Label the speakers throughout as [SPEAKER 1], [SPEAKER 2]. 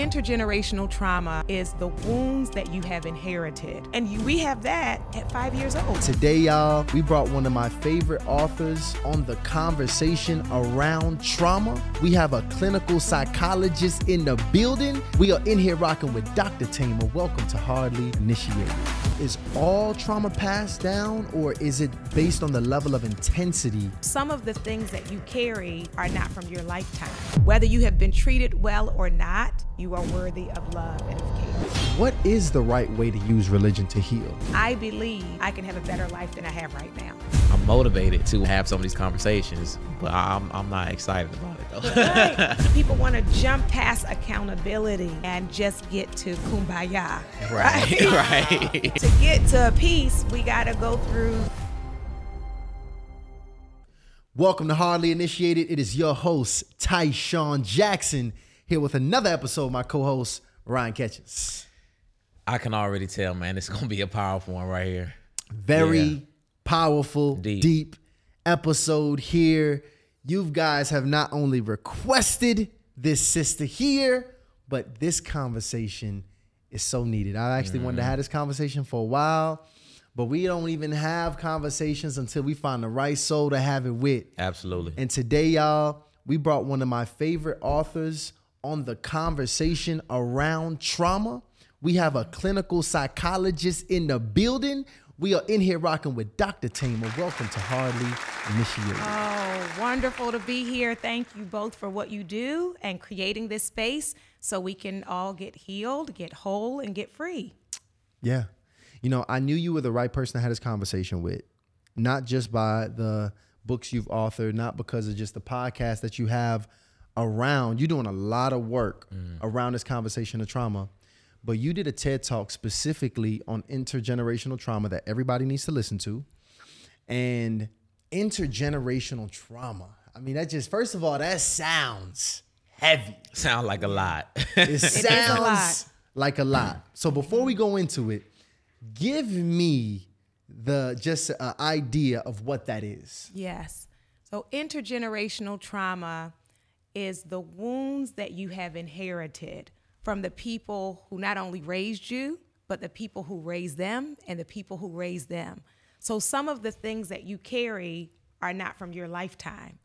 [SPEAKER 1] intergenerational trauma is the wounds that you have inherited. And you, we have that at five years old.
[SPEAKER 2] Today, y'all, we brought one of my favorite authors on the conversation around trauma. We have a clinical psychologist in the building. We are in here rocking with Dr. Thema. Welcome to Hardly Initiated. Is all trauma passed down or is it based on the level of intensity?
[SPEAKER 1] Some of the things that you carry are not from your lifetime. Whether you have been treated well or not, you are worthy of love and of care.
[SPEAKER 2] What is the right way to use religion to heal?
[SPEAKER 1] I believe I can have a better life than I have right now.
[SPEAKER 3] I'm motivated to have some of these conversations, but I'm, I'm not excited about it though.
[SPEAKER 1] Right. People want to jump past accountability and just get to kumbaya.
[SPEAKER 3] right, right.
[SPEAKER 1] To get to peace, we got to go through
[SPEAKER 2] Welcome to Hardly Initiated. It is your host, Tyshawn Jackson, here with another episode of my co-host, Ryan Catchings.
[SPEAKER 3] I can already tell, man, it's gonna be a powerful one right here.
[SPEAKER 2] Very
[SPEAKER 3] Yeah.
[SPEAKER 2] powerful, deep.
[SPEAKER 3] Deep.
[SPEAKER 2] episode here. You guys have not only requested this sister here, but this conversation is so needed. I actually wanted to mm. have this conversation for a while, but we don't even have conversations until we find the right soul to have it with.
[SPEAKER 3] Absolutely.
[SPEAKER 2] And today, y'all, we brought one of my favorite authors on the conversation around trauma. We have a clinical psychologist in the building. We are in here rocking with Dr. Thema. Welcome to Hardly Initiated.
[SPEAKER 1] Oh, wonderful to be here. Thank you both for what you do and creating this space so we can all get healed, get whole, and get free.
[SPEAKER 2] Yeah. You know, I knew you were the right person to have this conversation with, not just by the books you've authored, not because of just the podcast that you have around. You're doing a lot of work mm. around this conversation of trauma, but you did a TED talk specifically on intergenerational trauma that everybody needs to listen to. And intergenerational trauma. I mean, that just, first of all, that sounds heavy.
[SPEAKER 3] Sound like a lot.
[SPEAKER 2] It
[SPEAKER 1] is a
[SPEAKER 2] sounds
[SPEAKER 1] lot.
[SPEAKER 2] like a lot. So before we go into it, give me the just an idea of what that is.
[SPEAKER 1] Yes. So, intergenerational trauma is the wounds that you have inherited from the people who not only raised you, but the people who raised them and the people who raised them. So, some of the things that you carry are not from your lifetime,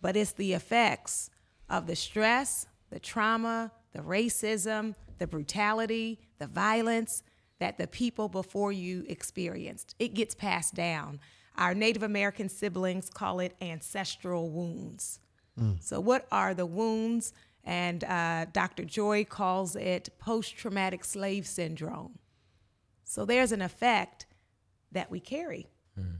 [SPEAKER 1] but it's the effects of the stress, the trauma, the racism, the brutality, the violence that the people before you experienced. It gets passed down. Our Native American siblings call it ancestral wounds. Mm. So, what are the wounds? And uh, Dr. Joy calls it post traumatic slave syndrome. So, there's an effect that we carry. Mm.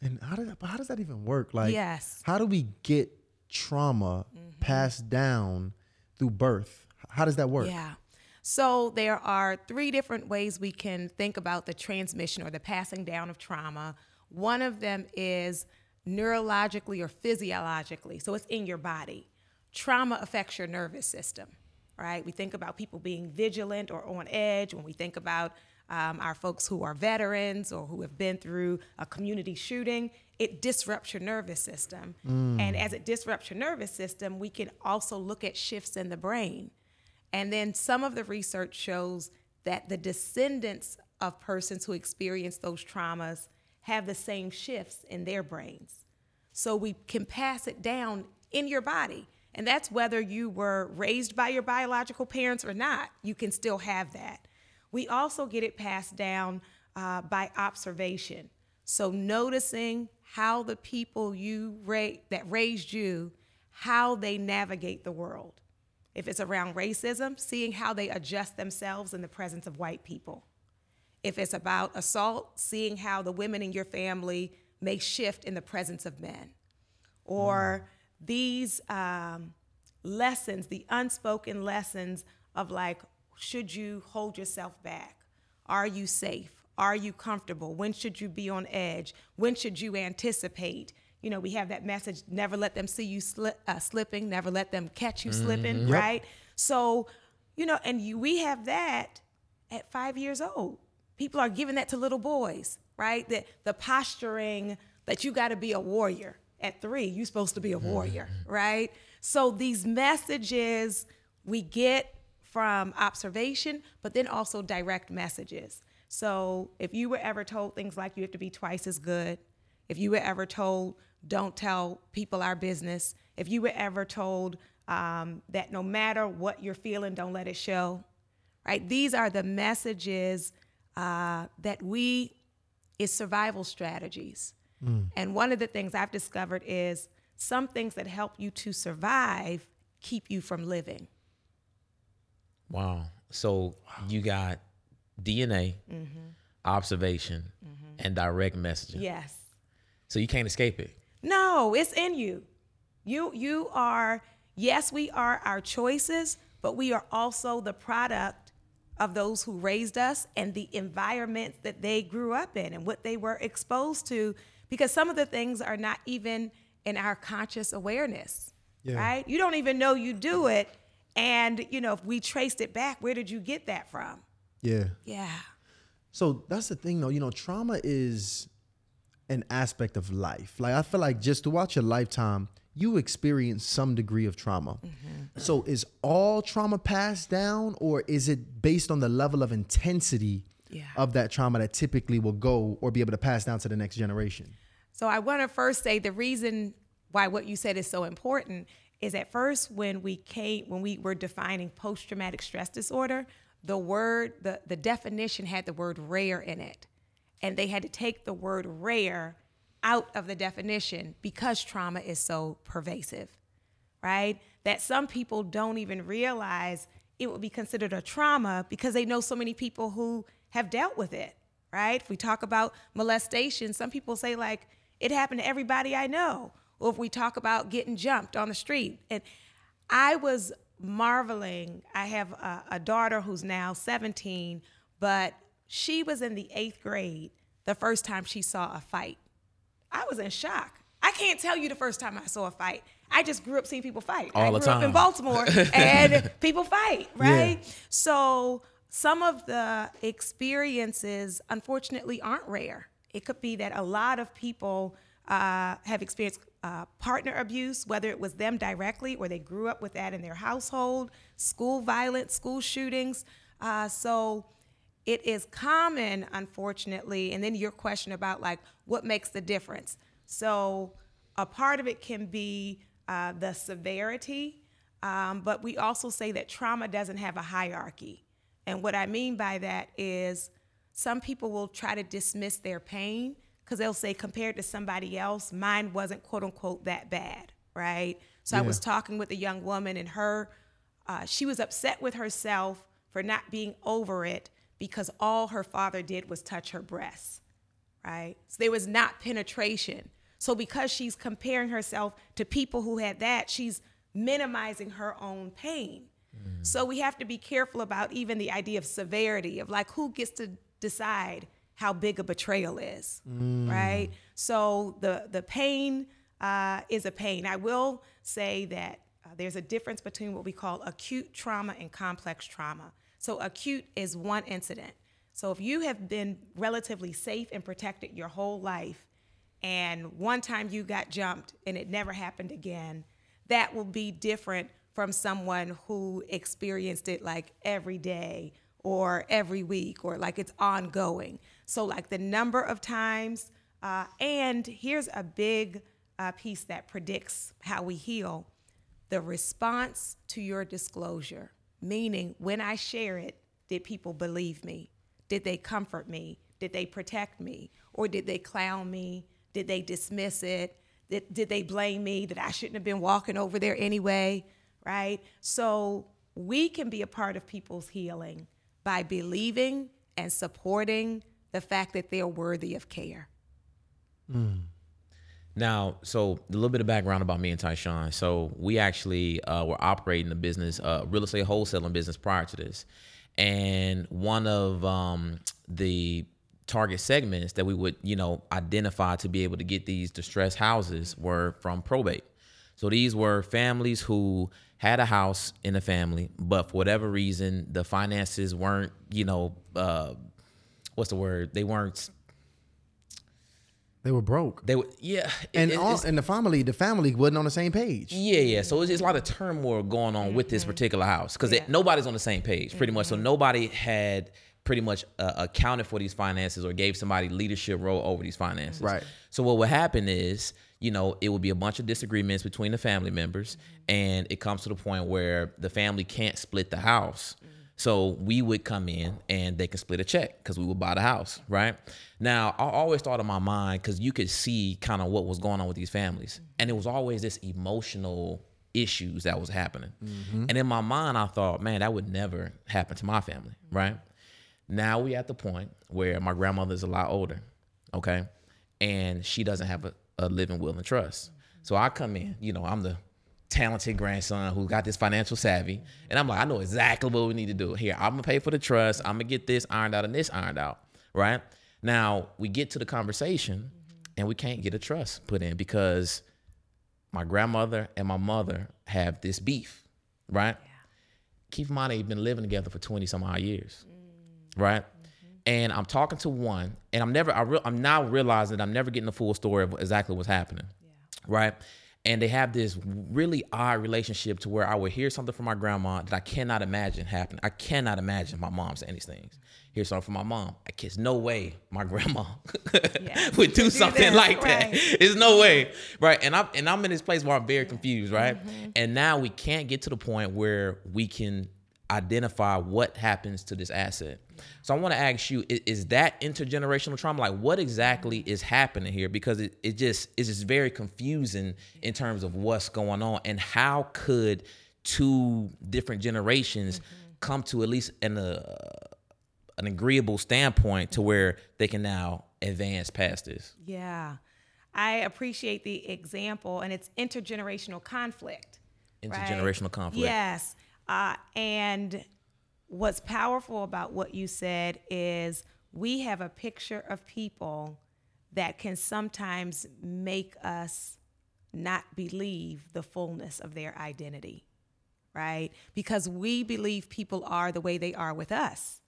[SPEAKER 2] And how does how does that even work? Like,
[SPEAKER 1] Yes.
[SPEAKER 2] how do we get trauma mm-hmm. passed down through birth? How does that work?
[SPEAKER 1] Yeah. So there are three different ways we can think about the transmission or the passing down of trauma. One of them is neurologically or physiologically. So it's in your body. Trauma affects your nervous system, right? We think about people being vigilant or on edge when we think about um, our folks who are veterans or who have been through a community shooting. It disrupts your nervous system. And as it disrupts your nervous system, we can also look at shifts in the brain. And then some of the research shows that the descendants of persons who experience those traumas have the same shifts in their brains. So we can pass it down in your body. And that's whether you were raised by your biological parents or not, you can still have that. We also get it passed down uh, by observation. So noticing how the people you ra- that raised you, how they navigate the world. If it's around racism, seeing how they adjust themselves in the presence of white people. If it's about assault, seeing how the women in your family may shift in the presence of men. Or these um, lessons, the unspoken lessons of like, should you hold yourself back? Are you safe? Are you comfortable? When should you be on edge? When should you anticipate? You know, we have that message never let them see you sli- uh, slipping, never let them catch you slipping, right? So, you know, and you, we have that at five years old. People are giving that to little boys, right? The, the posturing that you got to be a warrior. At three, you're supposed to be a warrior, right? So these messages we get from observation, but then also direct messages. So if you were ever told things like you have to be twice as good, if you were ever told don't tell people our business, if you were ever told um, that no matter what you're feeling, don't let it show, right? These are the messages uh, that we is survival strategies. Mm. And one of the things I've discovered is some things that help you to survive keep you from living.
[SPEAKER 3] Wow. So you got DNA, mm-hmm. observation, mm-hmm. and direct messaging.
[SPEAKER 1] Yes.
[SPEAKER 3] So you can't escape it.
[SPEAKER 1] No, it's in you. You you are yes, we are our choices, but we are also the product of those who raised us and the environments that they grew up in and what they were exposed to because some of the things are not even in our conscious awareness.
[SPEAKER 2] Yeah.
[SPEAKER 1] Right? You don't even know you do it and you know if we traced it back, where did you get that from?
[SPEAKER 2] Yeah.
[SPEAKER 1] Yeah.
[SPEAKER 2] So that's the thing, though. You know, trauma is an aspect of life. Like I feel like just throughout your lifetime, you experience some degree of trauma. Mm-hmm. So is all trauma passed down, or is it based on the level of intensity
[SPEAKER 1] Yeah.
[SPEAKER 2] of that trauma that typically will go or be able to pass down to the next generation?
[SPEAKER 1] So I want to first say the reason why what you said is so important is at first when we came when we were defining post traumatic stress disorder, the word the the definition had the word rare in it. And they had to take the word rare out of the definition because trauma is so pervasive. Right? That some people don't even realize it would be considered a trauma because they know so many people who have dealt with it right? If we talk about molestation, some people say like it happened to everybody I know. Or if we talk about getting jumped on the street, and I was marveling. I have a, a daughter who's now 17, but she was in the eighth grade the first time she saw a fight. I was in shock. I can't tell you the first time I saw a fight. I just grew up seeing people fight. I
[SPEAKER 3] All the
[SPEAKER 1] grew up in. Baltimore and people fight, right? So some of the experiences, unfortunately, aren't rare. It could be that a lot of people uh, have experienced uh, partner abuse, whether it was them directly or they grew up with that in their household, school violence, school shootings. Uh, so it is common, unfortunately. And then your question about like what makes the difference. So a part of it can be uh, the severity, um, but we also say that trauma doesn't have a hierarchy. And what I mean by that is some people will try to dismiss their pain because they'll say, compared to somebody else, mine wasn't quote unquote that bad, right? So I was talking with a young woman, and her, uh, she was upset with herself for not being over it because all her father did was touch her breasts, right? So there was not penetration. So because she's comparing herself to people who had that, she's minimizing her own pain. So we have to be careful about even the idea of severity of like who gets to decide how big a betrayal is, right? So the the pain uh, is a pain. I will say that uh, there's a difference between what we call acute trauma and complex trauma. So acute is one incident. So if you have been relatively safe and protected your whole life, and one time you got jumped and it never happened again, that will be different from someone who experienced it like every day or every week or like it's ongoing. So, like the number of times, uh, and here's a big uh, piece that predicts how we heal the response to your disclosure, meaning when I share it, did people believe me? Did they comfort me? Did they protect me? Or did they clown me? Did they dismiss it? Did, did they blame me that I shouldn't have been walking over there anyway? Right? So we can be a part of people's healing by believing and supporting the fact that they're worthy of care. Hmm.
[SPEAKER 3] Now, so a little bit of background about me and Tyshawn. So we actually uh, were operating a business, uh, real estate wholesaling business prior to this, and one of um, the target segments that we would, you know, identify to be able to get these distressed houses were from probate. So these were families who had a house in the family, but for whatever reason, the finances weren't, you know, uh, what's the word? They weren't
[SPEAKER 2] They were broke.
[SPEAKER 3] They were yeah, it-
[SPEAKER 2] and
[SPEAKER 3] it-
[SPEAKER 2] all, and the family, the family wasn't on the same page.
[SPEAKER 3] Yeah, yeah. So it's, it's a lot of turmoil going on with this mm-hmm. particular house because nobody's on the same page, pretty much. So mm-hmm. nobody had pretty much uh, accounted for these finances or gave somebody leadership role over these finances.
[SPEAKER 2] Right.
[SPEAKER 3] So what would happen is, you know, it would be a bunch of disagreements between the family members, mm-hmm. and it comes to the point where the family can't split the house. So we would come in and they can split a check because we would buy the house, right? Now, I always thought in my mind because you could see kind of what was going on with these families, and it was always this emotional issues that was happening. Mm-hmm. And in my mind, I thought, man, that would never happen to my family, right? Now we at the point where my grandmother's a lot older, okay, and she doesn't have a, a living will and trust. So I come in, you know, I'm the talented grandson who got this financial savvy, and I'm like, I know exactly what we need to do. Here, I'm gonna pay for the trust. I'm gonna get this ironed out and this ironed out, right? Now we get to the conversation, and we can't get a trust put in because my grandmother and my mother have this beef, right? Keep in mind they've been living together for 20 some odd years, right? Mm-hmm. And I'm talking to one, and I'm never, I re- I'm now realizing that I'm never getting the full story of exactly what's happening, right? And they have this really odd relationship to where I would hear something from my grandma that I cannot imagine happen. I cannot imagine my mom saying these things. Hear something from my mom. I guess no way my grandma would do
[SPEAKER 1] do
[SPEAKER 3] something
[SPEAKER 1] this,
[SPEAKER 3] like
[SPEAKER 1] right.
[SPEAKER 3] that. There's no way, right? And I'm and I'm in this place where I'm very confused, right? Mm-hmm. And now we can't get to the point where we can identify what happens to this asset. So I want to ask you: is, is that intergenerational trauma? Like, what exactly is happening here? Because it, it just it's just very confusing in terms of what's going on and how could two different generations come to at least an uh, an agreeable standpoint to where they can now advance past this.
[SPEAKER 1] Yeah. I appreciate the example, and it's intergenerational conflict. right?
[SPEAKER 3] Intergenerational conflict.
[SPEAKER 1] Yes. Uh, and what's powerful about what you said is we have a picture of people that can sometimes make us not believe the fullness of their identity, right? Because we believe people are the way they are with us,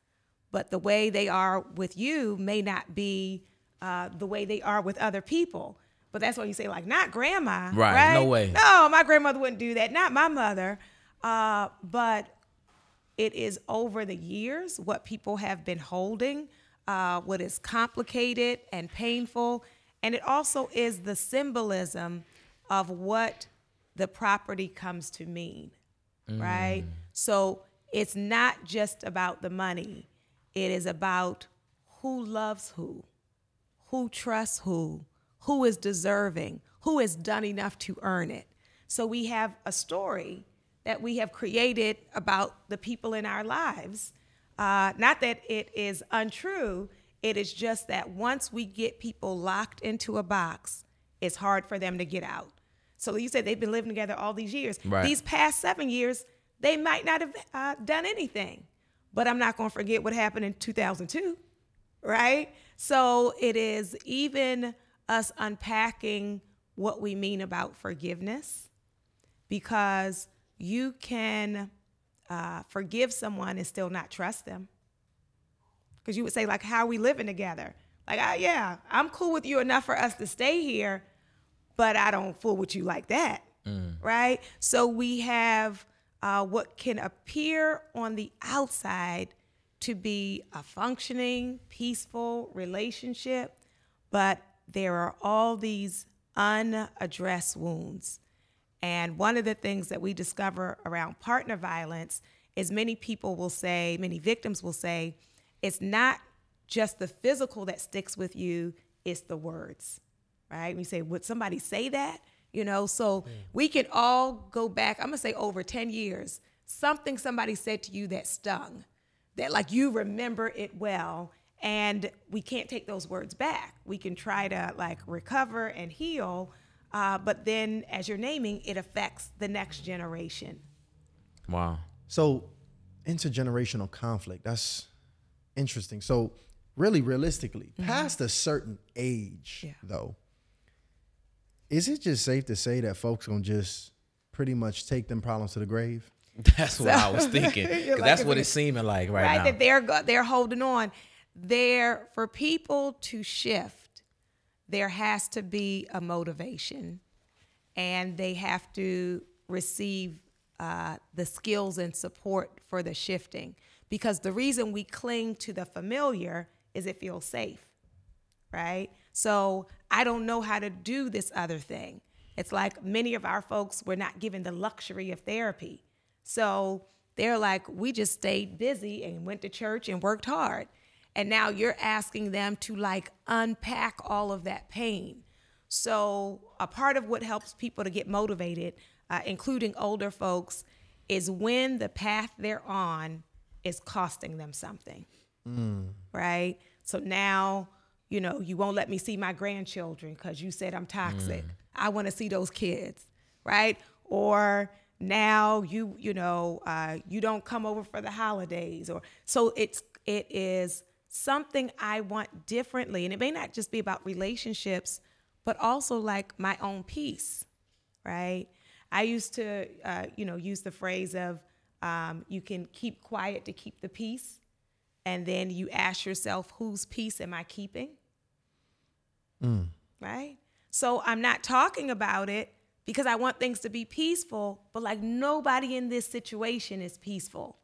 [SPEAKER 1] but the way they are with you may not be uh, the way they are with other people. But that's why you say, like, not grandma.
[SPEAKER 3] Right,
[SPEAKER 1] Right.
[SPEAKER 3] no way.
[SPEAKER 1] No, my grandmother wouldn't do that. Not my mother. Uh, but it is over the years what people have been holding, uh, what is complicated and painful. And it also is the symbolism of what the property comes to mean, right? So it's not just about the money, it is about who loves who, who trusts who, who is deserving, who has done enough to earn it. So we have a story that we have created about the people in our lives. Uh, not that it is untrue, it is just that once we get people locked into a box, it's hard for them to get out. So you said they've been living together all these years.
[SPEAKER 3] Right.
[SPEAKER 1] These past seven years, they might not have uh, done anything. But I'm not going to forget what happened in 2002 right? So it is even us unpacking what we mean about forgiveness because you can uh, forgive someone and still not trust them. Because you would say, like, how are we living together? Like, ah, yeah, I'm cool with you enough for us to stay here, but I don't fool with you like that, right? So we have uh, what can appear on the outside to be a functioning, peaceful relationship, but there are all these unaddressed wounds. And one of the things that we discover around partner violence is many people will say, many victims will say, it's not just the physical that sticks with you, it's the words, right? We say, would somebody say that? You know, so we can all go back, I'm gonna say over 10 years, something somebody said to you that stung, that like you remember it well, and we can't take those words back. We can try to like recover and heal, uh, but then as you're naming, it affects the next generation.
[SPEAKER 3] Wow.
[SPEAKER 2] So, intergenerational conflict, that's interesting. So, really realistically, past a certain age,
[SPEAKER 1] Yeah.
[SPEAKER 2] though, is it just safe to say that folks gonna just pretty much take them problems to the grave?
[SPEAKER 3] That's what I was thinking.
[SPEAKER 1] Like,
[SPEAKER 3] that's what it's seeming like right,
[SPEAKER 1] right?
[SPEAKER 3] now.
[SPEAKER 1] That they're they're holding on. There for people to shift, there has to be a motivation and they have to receive uh, the skills and support for the shifting. Because the reason we cling to the familiar is it feels safe, right? So I don't know how to do this other thing. It's like many of our folks were not given the luxury of therapy. So they're like, we just stayed busy and went to church and worked hard. And now you're asking them to like unpack all of that pain. So, a part of what helps people to get motivated, uh, including older folks, is when the path they're on is costing them something. Right? So now, you know, you won't let me see my grandchildren because you said I'm toxic. I want to see those kids. Right? Or now you, you know, uh, you don't come over for the holidays. Or so it's, it is something I want differently. And it may not just be about relationships, but also like my own peace, right? I used to, uh, you know, use the phrase of um, you can keep quiet to keep the peace. And then you ask yourself, whose peace am I keeping? Right? So I'm not talking about it because I want things to be peaceful, but like nobody in this situation is peaceful.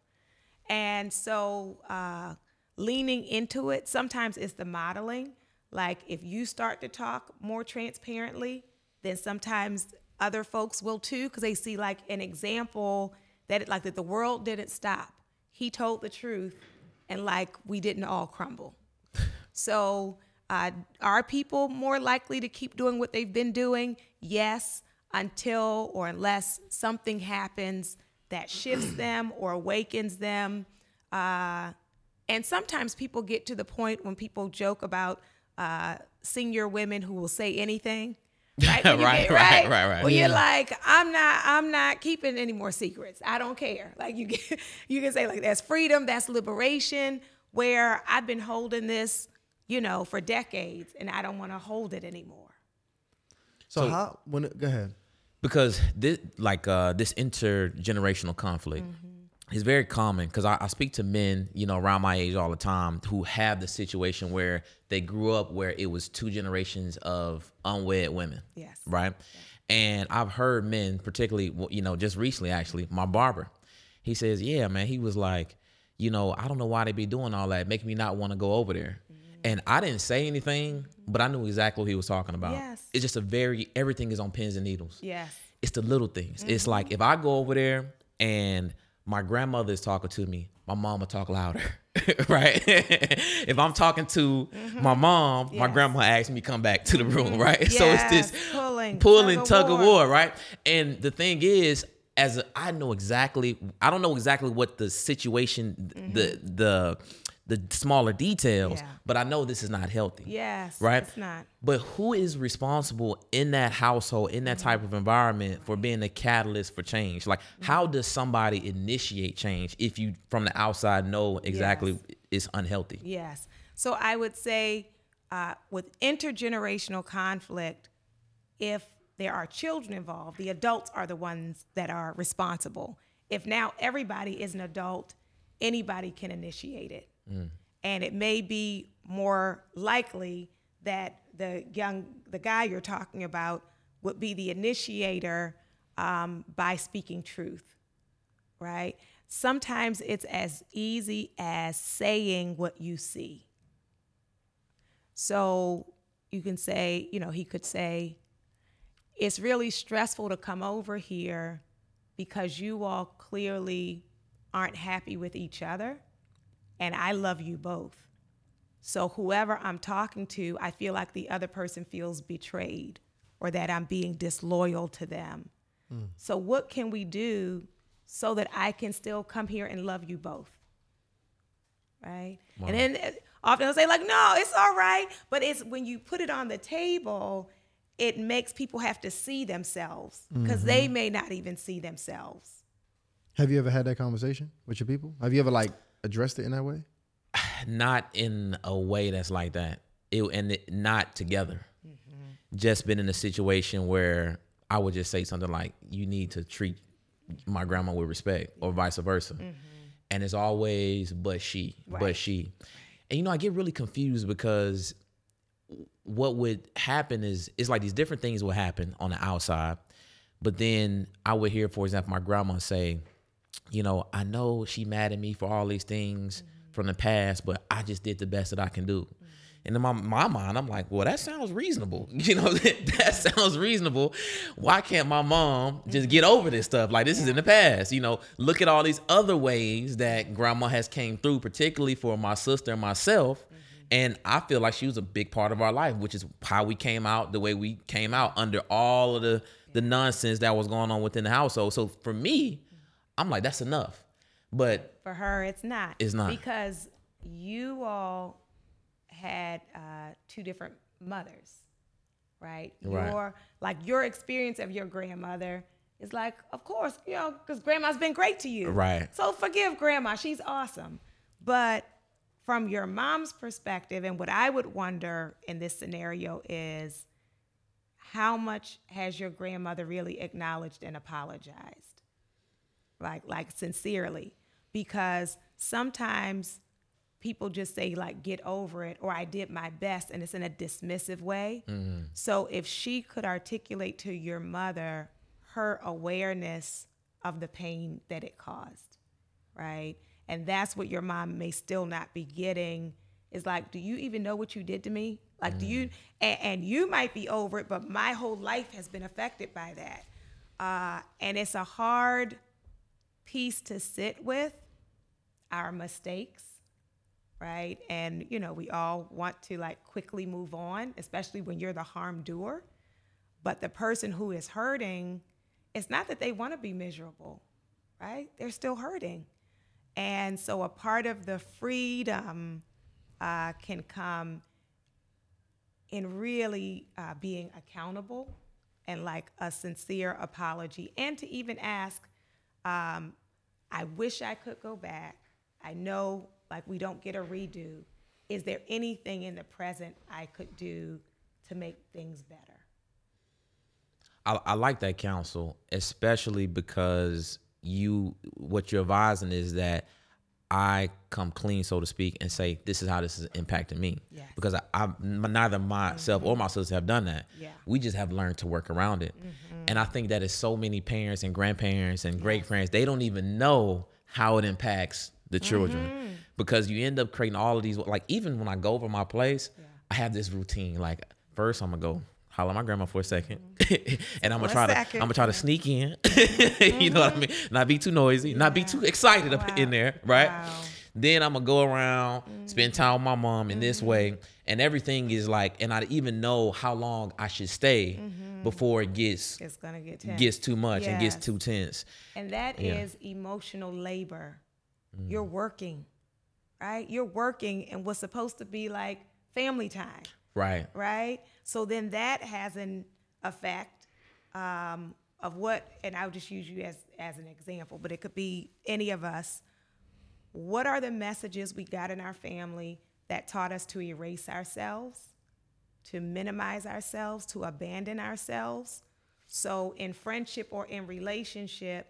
[SPEAKER 1] And so uh, leaning into it, sometimes it's the modeling. Like if you start to talk more transparently, then sometimes other folks will too, because they see like an example that it, like that the world didn't stop. He told the truth, and like we didn't all crumble. So, uh, are people more likely to keep doing what they've been doing? Yes, until or unless something happens that shifts them or awakens them. Uh, and sometimes people get to the point when people joke about uh, senior women who will say anything. Right,
[SPEAKER 3] Right,
[SPEAKER 1] get-
[SPEAKER 3] right, right, right.
[SPEAKER 1] Well, you're like, I'm not, I'm not keeping any more secrets. I don't care. Like you, get, you can say like that's freedom, that's liberation. Where I've been holding this, you know, for decades, and I don't want to hold it anymore.
[SPEAKER 2] So, how when it, go ahead.
[SPEAKER 3] because this like uh this intergenerational conflict is very common because I, I speak to men you know around my age all the time who have the situation where they grew up where it was two generations of unwed women
[SPEAKER 1] Yes.
[SPEAKER 3] right and i've heard men particularly you know just recently actually my barber he says yeah man he was like you know i don't know why they be doing all that making me not want to go over there mm-hmm. and i didn't say anything mm-hmm. but i knew exactly what he was talking about
[SPEAKER 1] Yes.
[SPEAKER 3] it's just a very everything is on pins and needles
[SPEAKER 1] Yes.
[SPEAKER 3] it's the little things. It's like mm-hmm. if I go over there and my grandmother is talking to me, my mom will talk louder, right? if I'm talking to my mm-hmm. mom, my grandma asks me to come back to the room, right? so it's this
[SPEAKER 1] pulling,
[SPEAKER 3] pulling,
[SPEAKER 1] tug
[SPEAKER 3] tug
[SPEAKER 1] of
[SPEAKER 3] of
[SPEAKER 1] war.
[SPEAKER 3] war, right? And the thing is, as a, I know exactly, I don't know exactly what the situation, the mm-hmm. the the smaller details,
[SPEAKER 1] Yeah.
[SPEAKER 3] but I know this is not healthy
[SPEAKER 1] Yes.
[SPEAKER 3] right?
[SPEAKER 1] It's not.
[SPEAKER 3] But who is responsible in that household, in that type of environment, for being the catalyst for change? Like, how does somebody initiate change if you, from the outside, know exactly
[SPEAKER 1] Yes.
[SPEAKER 3] it's unhealthy?
[SPEAKER 1] Yes. So I would say uh, with intergenerational conflict, if there are children involved, the adults are the ones that are responsible. If now everybody is an adult, anybody can initiate it. And it may be more likely that the young, the guy you're talking about would be the initiator um, by speaking truth right? Sometimes it's as easy as saying what you see. So you can say, you know, he could say, it's really stressful to come over here because you all clearly aren't happy with each other, and I love you both. So whoever I'm talking to, I feel like the other person feels betrayed or that I'm being disloyal to them. So what can we do so that I can still come here and love you both? Right? And then uh, often they'll say like, "No, it's all right," but it's when you put it on the table, it makes people have to see themselves because they may not even see themselves.
[SPEAKER 2] Have you ever had that conversation with your people? Have you ever like addressed it in that way?
[SPEAKER 3] Not in a way that's like that. It, and it, not together. Mm-hmm. Just been in a situation where I would just say something like, "You need to treat my grandma with respect," or vice versa. Mm-hmm. And it's always, "But she, but she," and you know, I get really confused because what would happen is it's like these different things will happen on the outside, but then I would hear, for example, my grandma say, you know, I know she mad at me for all these things mm-hmm. from the past, but I just did the best that I can do. And in my, my mind, I'm like, well, that sounds reasonable. You know, that sounds reasonable. Why can't my mom just get over this stuff? Like this is in the past. You know, look at all these other ways that grandma has came through, particularly for my sister and myself. Mm-hmm. And I feel like she was a big part of our life, which is how we came out the way we came out under all of the the nonsense that was going on within the household. So for me, I'm like, that's enough. But
[SPEAKER 1] for her, it's not.
[SPEAKER 3] It's not
[SPEAKER 1] because you all had uh, two different mothers, right?
[SPEAKER 3] right?
[SPEAKER 1] Your like your experience of your grandmother is like, of course, you know, because grandma's been great to you,
[SPEAKER 3] right?
[SPEAKER 1] So forgive grandma; she's awesome. But from your mom's perspective, and what I would wonder in this scenario is, how much has your grandmother really acknowledged and apologized, like like sincerely? Because sometimes people just say like get over it or i did my best and it's in a dismissive way mm-hmm. so if she could articulate to your mother her awareness of the pain that it caused right and that's what your mom may still not be getting is like do you even know what you did to me like mm-hmm. do you mm. and, and, you might be over it but my whole life has been affected by that uh, and it's a hard piece to sit with our mistakes right? And you know, we all want to like quickly move on, especially when you're the harm doer. But the person who is hurting, it's not that they want to be miserable, right? They're still hurting. And so a part of the freedom uh, can come in really uh, being accountable and like a sincere apology, and to even ask, um, I wish I could go back. I know like we don't get a redo, is there anything in the present I could do to make things better?
[SPEAKER 3] I, I like that counsel, especially because you what you're advising is that I come clean, so to speak, and say this is how this is impacting me.
[SPEAKER 1] Yes.
[SPEAKER 3] Because I, I neither myself mm-hmm. or my sisters have done that.
[SPEAKER 1] Yeah.
[SPEAKER 3] We just have learned to work around it. Mm-hmm. And I think that is so many parents and grandparents and great parents, they don't even know how it impacts the children. Mm-hmm because you end up creating all of these. Like even when I go over my place, yeah. I have this routine. Like first, I'm gonna go holler my grandma for a 2nd mm-hmm. and I'm gonna try to I'm gonna try to sneak in. mm-hmm. you know what I mean? Not be too noisy, yeah. not be too excited wow. up in there, right? Wow. Then I'm gonna go around, mm-hmm. spend time with my mom in this way, mm-hmm. and everything is like, and I even know how long I should stay mm-hmm. before it gets
[SPEAKER 1] it's gonna get tense.
[SPEAKER 3] gets too much yes. and gets too tense.
[SPEAKER 1] And that yeah. is emotional labor. You're mm. working right? You're working and what's supposed to be like family time.
[SPEAKER 3] Right.
[SPEAKER 1] Right. So then that has an effect um, of what, and I'll just use you as as an example, but it could be any of us. What are the messages we got in our family that taught us to erase ourselves, to minimize ourselves, to abandon ourselves? So in friendship or in relationship,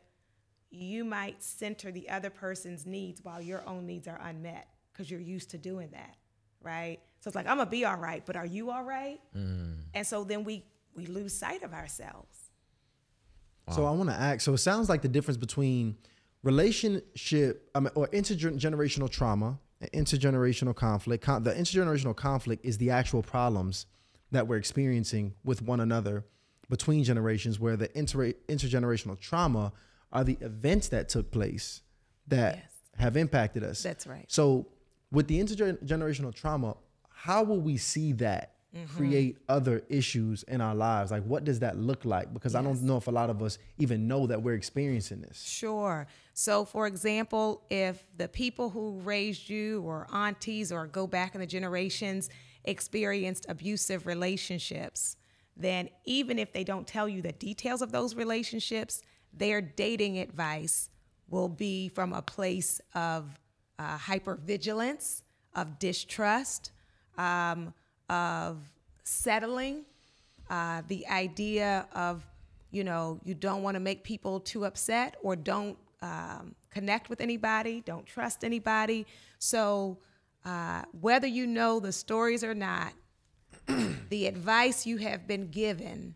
[SPEAKER 1] you might center the other person's needs while your own needs are unmet because you're used to doing that, right? So it's like I'm gonna be all right, but are you all right? Mm. And so then we we lose sight of ourselves.
[SPEAKER 2] Wow. So I want to ask. So it sounds like the difference between relationship I mean, or intergenerational trauma and intergenerational conflict. Con- the intergenerational conflict is the actual problems that we're experiencing with one another between generations, where the inter- intergenerational trauma are the events that took place that yes. have impacted us.
[SPEAKER 1] That's right.
[SPEAKER 2] So, with the intergenerational trauma, how will we see that mm-hmm. create other issues in our lives? Like, what does that look like? Because yes. I don't know if a lot of us even know that we're experiencing this.
[SPEAKER 1] Sure. So, for example, if the people who raised you, or aunties, or go back in the generations, experienced abusive relationships, then even if they don't tell you the details of those relationships, their dating advice will be from a place of uh, hypervigilance, of distrust, um, of settling, uh, the idea of, you know, you don't want to make people too upset or don't um, connect with anybody, don't trust anybody. So, uh, whether you know the stories or not, the advice you have been given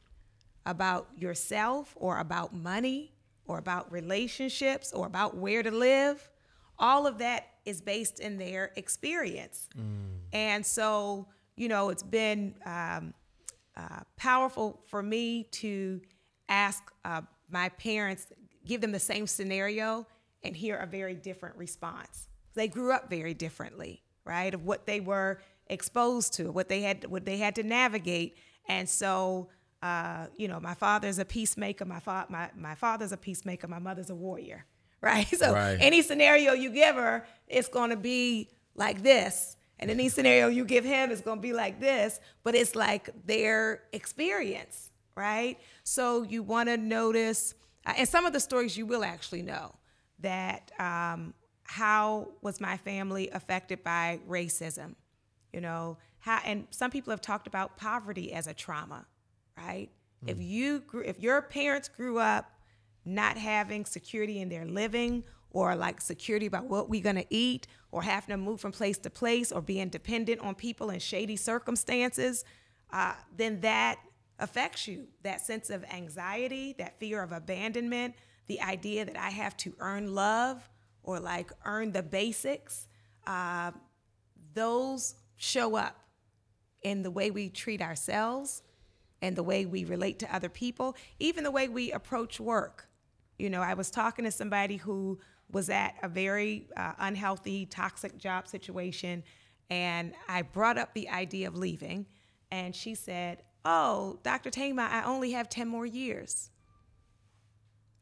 [SPEAKER 1] about yourself or about money or about relationships or about where to live, all of that is based in their experience. And so, you know, it's been um, uh, powerful for me to ask uh, my parents, give them the same scenario, and hear a very different response. They grew up very differently, right? Of what they were exposed to, what they had, what they had to navigate, and so. Uh, you know, my father's a peacemaker. My, fa- my my father's a peacemaker. My mother's a warrior, right? So
[SPEAKER 3] Right.
[SPEAKER 1] any scenario you give her, it's going to be like this, and any scenario you give him is going to be like this. But it's like their experience, right? So you want to notice, uh, and some of the stories you will actually know that um, how was my family affected by racism, you know? How and some people have talked about poverty as a trauma, right? If you grew, if your parents grew up not having security in their living or like security about what we're gonna eat or having to move from place to place or being dependent on people in shady circumstances, uh, then that affects you. That sense of anxiety, that fear of abandonment, the idea that I have to earn love or like earn the basics, uh, those show up in the way we treat ourselves and the way we relate to other people, even the way we approach work. You know, I was talking to somebody who was at a very uh, unhealthy, toxic job situation, and I brought up the idea of leaving, and she said, Oh, Dr. Thema, I only have 10 more years.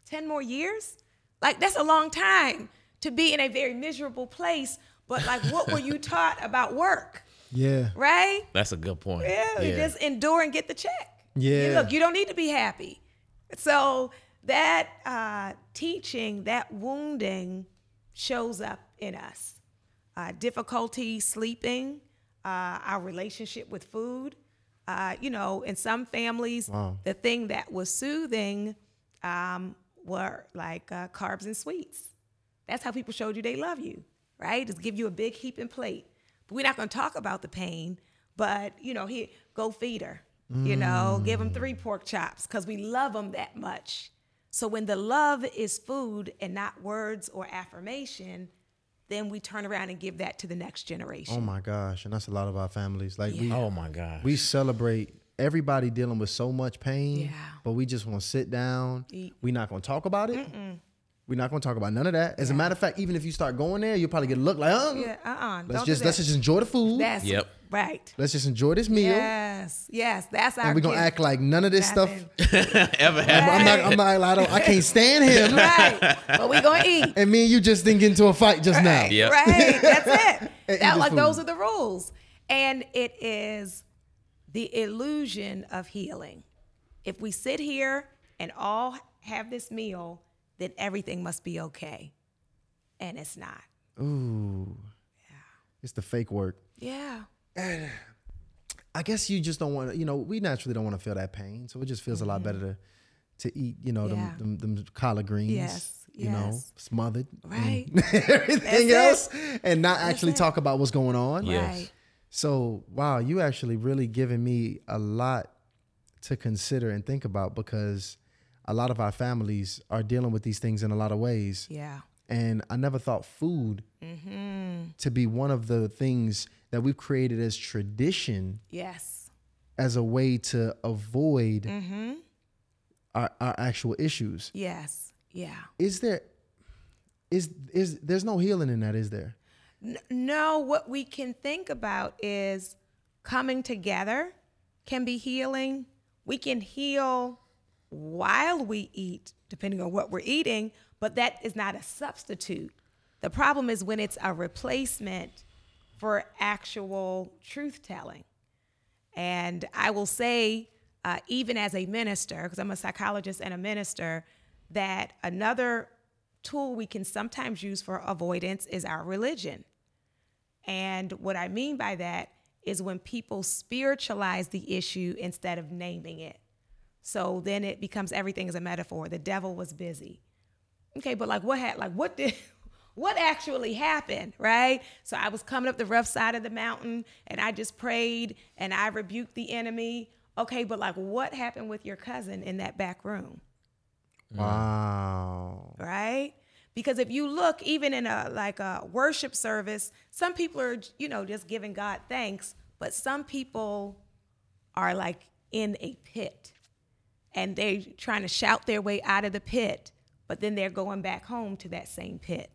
[SPEAKER 1] 10 more years? Like, that's a long time to be in a very miserable place, but like, what were you taught about work,
[SPEAKER 2] Yeah.
[SPEAKER 1] right?
[SPEAKER 3] That's a good point.
[SPEAKER 1] Yeah, you just endure and get the check.
[SPEAKER 2] Yeah.
[SPEAKER 1] You- look, you don't need to be happy. So that uh, teaching, that wounding, shows up in us. Uh, difficulty sleeping, uh, our relationship with food. Uh, you know, in some families, the thing that was soothing um, were like uh, carbs and sweets. That's how people showed you they love you, right? Just give you a big heaping plate. But we're not going to talk about the pain, but you know, here, go feed her. You know, give them three pork chops because we love them that much. So when the love is food and not words or affirmation, then we turn around and give that to the next generation.
[SPEAKER 2] Oh my gosh, and that's a lot of our families. Like we
[SPEAKER 3] Oh my gosh.
[SPEAKER 2] we celebrate everybody dealing with so much pain,
[SPEAKER 1] Yeah.
[SPEAKER 2] but we just want to sit down.
[SPEAKER 1] Eat.
[SPEAKER 2] We're not going to talk about it. We're not going to talk about none of that. As a matter of fact, even if you start going there, you'll probably get a look like, uh,
[SPEAKER 1] yeah, uh-uh.
[SPEAKER 2] let's
[SPEAKER 1] don't
[SPEAKER 2] just let's just enjoy the food.
[SPEAKER 1] That's
[SPEAKER 3] Yep.
[SPEAKER 1] right.
[SPEAKER 2] let's just enjoy this meal,
[SPEAKER 1] Yes, yes, that's our
[SPEAKER 2] and we're gonna
[SPEAKER 1] gift.
[SPEAKER 2] act like none of this stuff.
[SPEAKER 1] Nothing.
[SPEAKER 3] Ever had?
[SPEAKER 2] I'm not. I'm not. I don't. I can't stand him.
[SPEAKER 1] right, but we gonna eat.
[SPEAKER 2] And me and you just didn't get into a fight just now.
[SPEAKER 1] Right,
[SPEAKER 3] Yep.
[SPEAKER 1] right. That's it. That, like
[SPEAKER 2] the
[SPEAKER 1] those are the rules, and it is the illusion of healing. If we sit here and all have this meal, then everything must be okay, and it's not.
[SPEAKER 2] Ooh. Yeah. It's the fake work.
[SPEAKER 1] Yeah.
[SPEAKER 2] I guess you just don't want to, you know, we naturally don't want to feel that pain. So it just feels a lot better to to eat, you know,
[SPEAKER 1] Mm-hmm. Yeah.
[SPEAKER 2] them, them, them collard greens,
[SPEAKER 1] Yes,
[SPEAKER 2] you know, smothered,
[SPEAKER 1] Right.
[SPEAKER 2] everything
[SPEAKER 1] That's
[SPEAKER 2] else, and not actually
[SPEAKER 1] it.
[SPEAKER 2] talk about what's going on.
[SPEAKER 3] Yes.
[SPEAKER 1] Right.
[SPEAKER 2] So, wow, you actually really given me a lot to consider and think about because a lot of our families are dealing with these things in a lot of ways.
[SPEAKER 1] Yeah.
[SPEAKER 2] And I never thought food
[SPEAKER 1] Mm-hmm.
[SPEAKER 2] to be one of the things that we've created as tradition
[SPEAKER 1] Yes.
[SPEAKER 2] as a way to avoid
[SPEAKER 1] Mm-hmm.
[SPEAKER 2] our, our actual issues.
[SPEAKER 1] Yes. Yeah.
[SPEAKER 2] Is there is is there's no healing in that, is there?
[SPEAKER 1] N- No, what we can think about is coming together can be healing. We can heal while we eat, depending on what we're eating, but that is not a substitute. The problem is when it's a replacement for actual truth telling. And I will say, uh, even as a minister, because I'm a psychologist and a minister, that another tool we can sometimes use for avoidance is our religion. And what I mean by that is when people spiritualize the issue instead of naming it. So then it becomes everything is a metaphor. The devil was busy. Okay, but like what had like what did what actually happened, right? So I was coming up the rough side of the mountain and I just prayed and I rebuked the enemy. Okay, but like what happened with your cousin in that back room?
[SPEAKER 2] Wow.
[SPEAKER 1] right? Because if you look, even in a like a worship service, some people are, you know, just giving God thanks, but some people are like in a pit and they're trying to shout their way out of the pit, but then they're going back home to that same pit.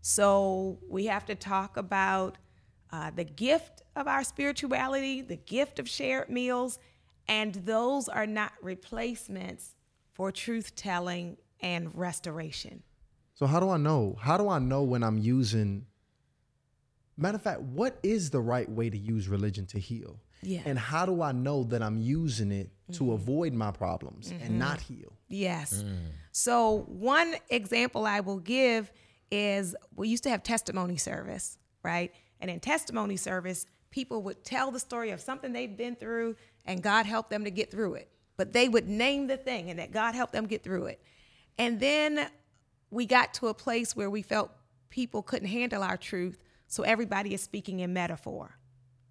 [SPEAKER 1] So we have to talk about uh, the gift of our spirituality, the gift of shared meals, and those are not replacements for truth telling and restoration.
[SPEAKER 2] So how do I know? How do I know when I'm using? Matter of fact, what is the right way to use religion to heal?
[SPEAKER 1] Yeah.
[SPEAKER 2] And how do I know that I'm using it to mm-hmm. avoid my problems and mm-hmm. not heal?
[SPEAKER 1] Yes. Mm. So, one example I will give is we used to have testimony service, right? And in testimony service, people would tell the story of something they've been through and God helped them to get through it. But they would name the thing and that God helped them get through it. And then we got to a place where we felt people couldn't handle our truth. So everybody is speaking in metaphor,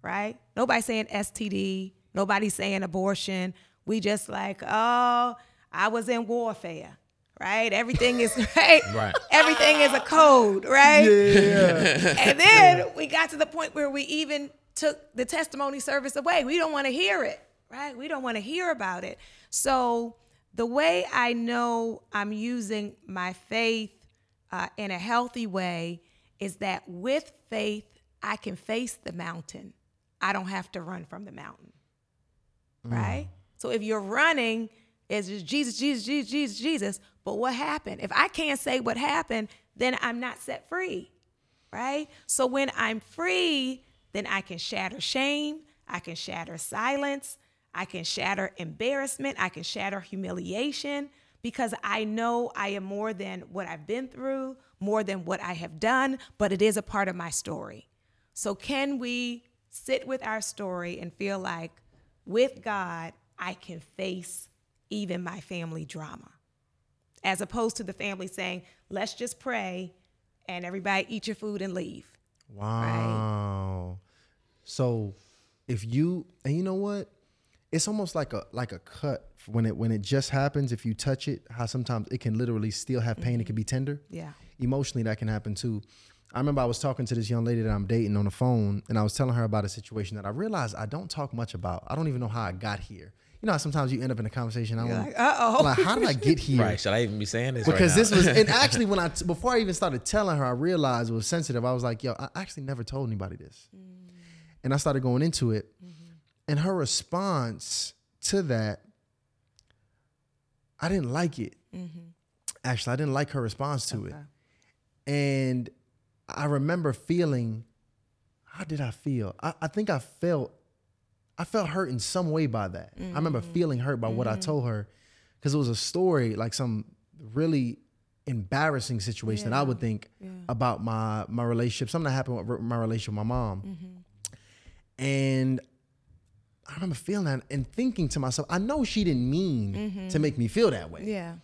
[SPEAKER 1] right? Nobody saying STD, nobody saying abortion. We just like, oh, I was in warfare, right? Everything is right.
[SPEAKER 3] Right.
[SPEAKER 1] Everything is a code, right? Yeah. and then we got to the point where we even took the testimony service away. We don't want to hear it, right? We don't want to hear about it. So the way I know I'm using my faith uh, in a healthy way is that with faith, I can face the mountain. I don't have to run from the mountain, mm. right? So if you're running, it's just Jesus, Jesus, Jesus, Jesus, Jesus. But what happened? If I can't say what happened, then I'm not set free, right? So when I'm free, then I can shatter shame, I can shatter silence, I can shatter embarrassment, I can shatter humiliation because I know I am more than what I've been through, more than what I have done, but it is a part of my story. So, can we sit with our story and feel like with God, I can face even my family drama? As opposed to the family saying, let's just pray and everybody eat your food and leave.
[SPEAKER 2] Wow. So if you and you know what? It's almost like a like a cut when it when it just happens. If you touch it, how sometimes it can literally still have pain. It mm-hmm. can be tender.
[SPEAKER 1] Yeah.
[SPEAKER 2] Emotionally, that can happen too. I remember I was talking to this young lady that I'm dating on the phone, and I was telling her about a situation that I realized I don't talk much about. I don't even know how I got here. You know, how sometimes you end up in a conversation. I'm like,
[SPEAKER 1] uh-oh.
[SPEAKER 2] Like, how did I get here?
[SPEAKER 3] Right. Should I even be saying this?
[SPEAKER 2] because
[SPEAKER 3] right
[SPEAKER 2] this
[SPEAKER 3] now?
[SPEAKER 2] was and actually when I before I even started telling her, I realized it was sensitive. I was like, yo, I actually never told anybody this, mm. and I started going into it, mm-hmm. and her response to that, I didn't like it. Mm-hmm. Actually, I didn't like her response to it, and I remember feeling, how did I feel? I, I think I felt, I felt hurt in some way by that. I remember mm-hmm. feeling hurt by what I told her, because it was a story like some really embarrassing situation that I would think about my my relationship, something that happened with my relationship with my mom, mm-hmm. and I remember feeling that and thinking to myself, I know she didn't mean to mm-hmm. make me feel that way,
[SPEAKER 1] Yeah.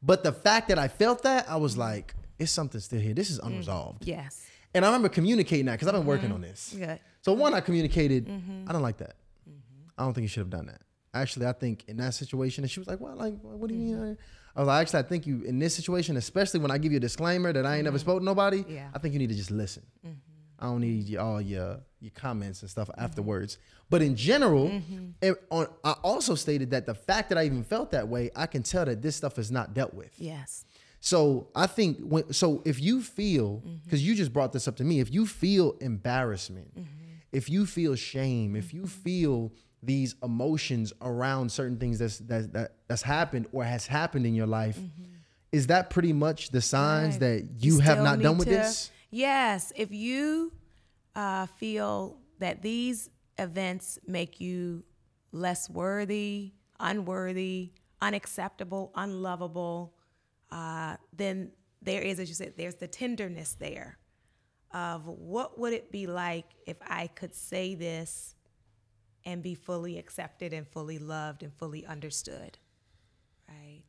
[SPEAKER 2] but the fact that I felt that, I was like, it's something still here. This is mm. unresolved.
[SPEAKER 1] Yes.
[SPEAKER 2] And I remember communicating that because I've been mm-hmm. working on this.
[SPEAKER 1] Good.
[SPEAKER 2] So one, I communicated, mm-hmm. I don't like that. Mm-hmm. I don't think you should have done that. Actually, I think in that situation, and she was like, "Well, like, what do you mean?" I was like, "Actually, I think you in this situation, especially when I give you a disclaimer that I ain't never spoke to nobody.
[SPEAKER 1] Yeah.
[SPEAKER 2] I think you need to just listen. I don't need all your your comments and stuff afterwards. But in general, on, I also stated that the fact that I even felt that way, I can tell that this stuff is not dealt with.
[SPEAKER 1] Yes.
[SPEAKER 2] So I think when so if you feel mm-hmm. because you just brought this up to me, if you feel embarrassment, mm-hmm. if you feel shame, if you mm-hmm. feel these emotions around certain things that's that, that that's happened or has happened in your life, is that pretty much the signs
[SPEAKER 1] Right.
[SPEAKER 2] that you, have not done with
[SPEAKER 1] to-
[SPEAKER 2] this?
[SPEAKER 1] Yes. If you uh, feel that these events make you less worthy, unworthy, unacceptable, unlovable, uh, then there is, as you said, there's the tenderness there of what would it be like if I could say this and be fully accepted and fully loved and fully understood, right?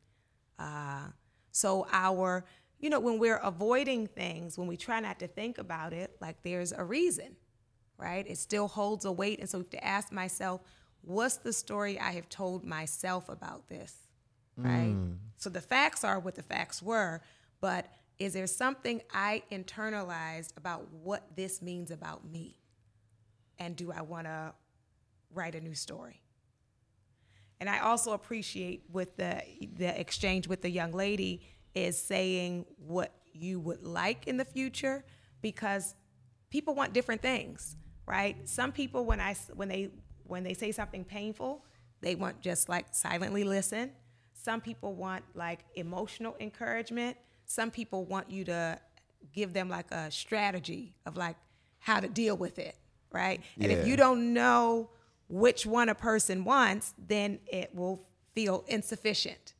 [SPEAKER 1] Uh, so our you know, when we're avoiding things, when we try not to think about it, like there's a reason, right? It still holds a weight. And so I have to ask myself, what's the story I have told myself about this, right? Mm. So the facts are what the facts were, but is there something I internalized about what this means about me? And do I want to write a new story? And I also appreciate with the the exchange with the young lady is saying what you would like in the future because people want different things, right? Some people when I when they when they say something painful, they want just like silently listen. Some people want like emotional encouragement. Some people want you to give them like a strategy of like how to deal with it, right? And if you don't know which one a person wants, then it will feel insufficient,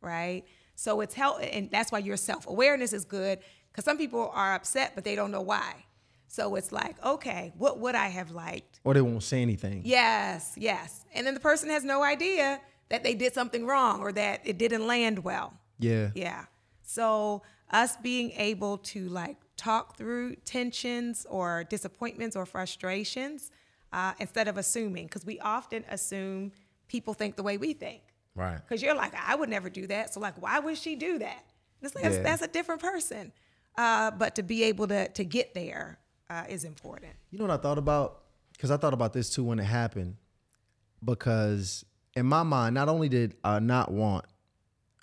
[SPEAKER 1] right? So it's help, and that's why your self awareness is good because some people are upset, but they don't know why. So it's like, okay, what would I have liked?
[SPEAKER 2] Or they won't say anything.
[SPEAKER 1] Yes, yes. And then the person has no idea that they did something wrong or that it didn't land well.
[SPEAKER 2] Yeah.
[SPEAKER 1] Yeah. So us being able to like talk through tensions or disappointments or frustrations uh, instead of assuming, because we often assume people think the way we think.
[SPEAKER 3] Right.
[SPEAKER 1] Because you're like, I would never do that. So like, why would she do that? And it's like that's, that's a different person. Uh, but to be able to to get there uh, is important.
[SPEAKER 2] You know what I thought about? Because I thought about this too when it happened. Because in my mind, not only did I not want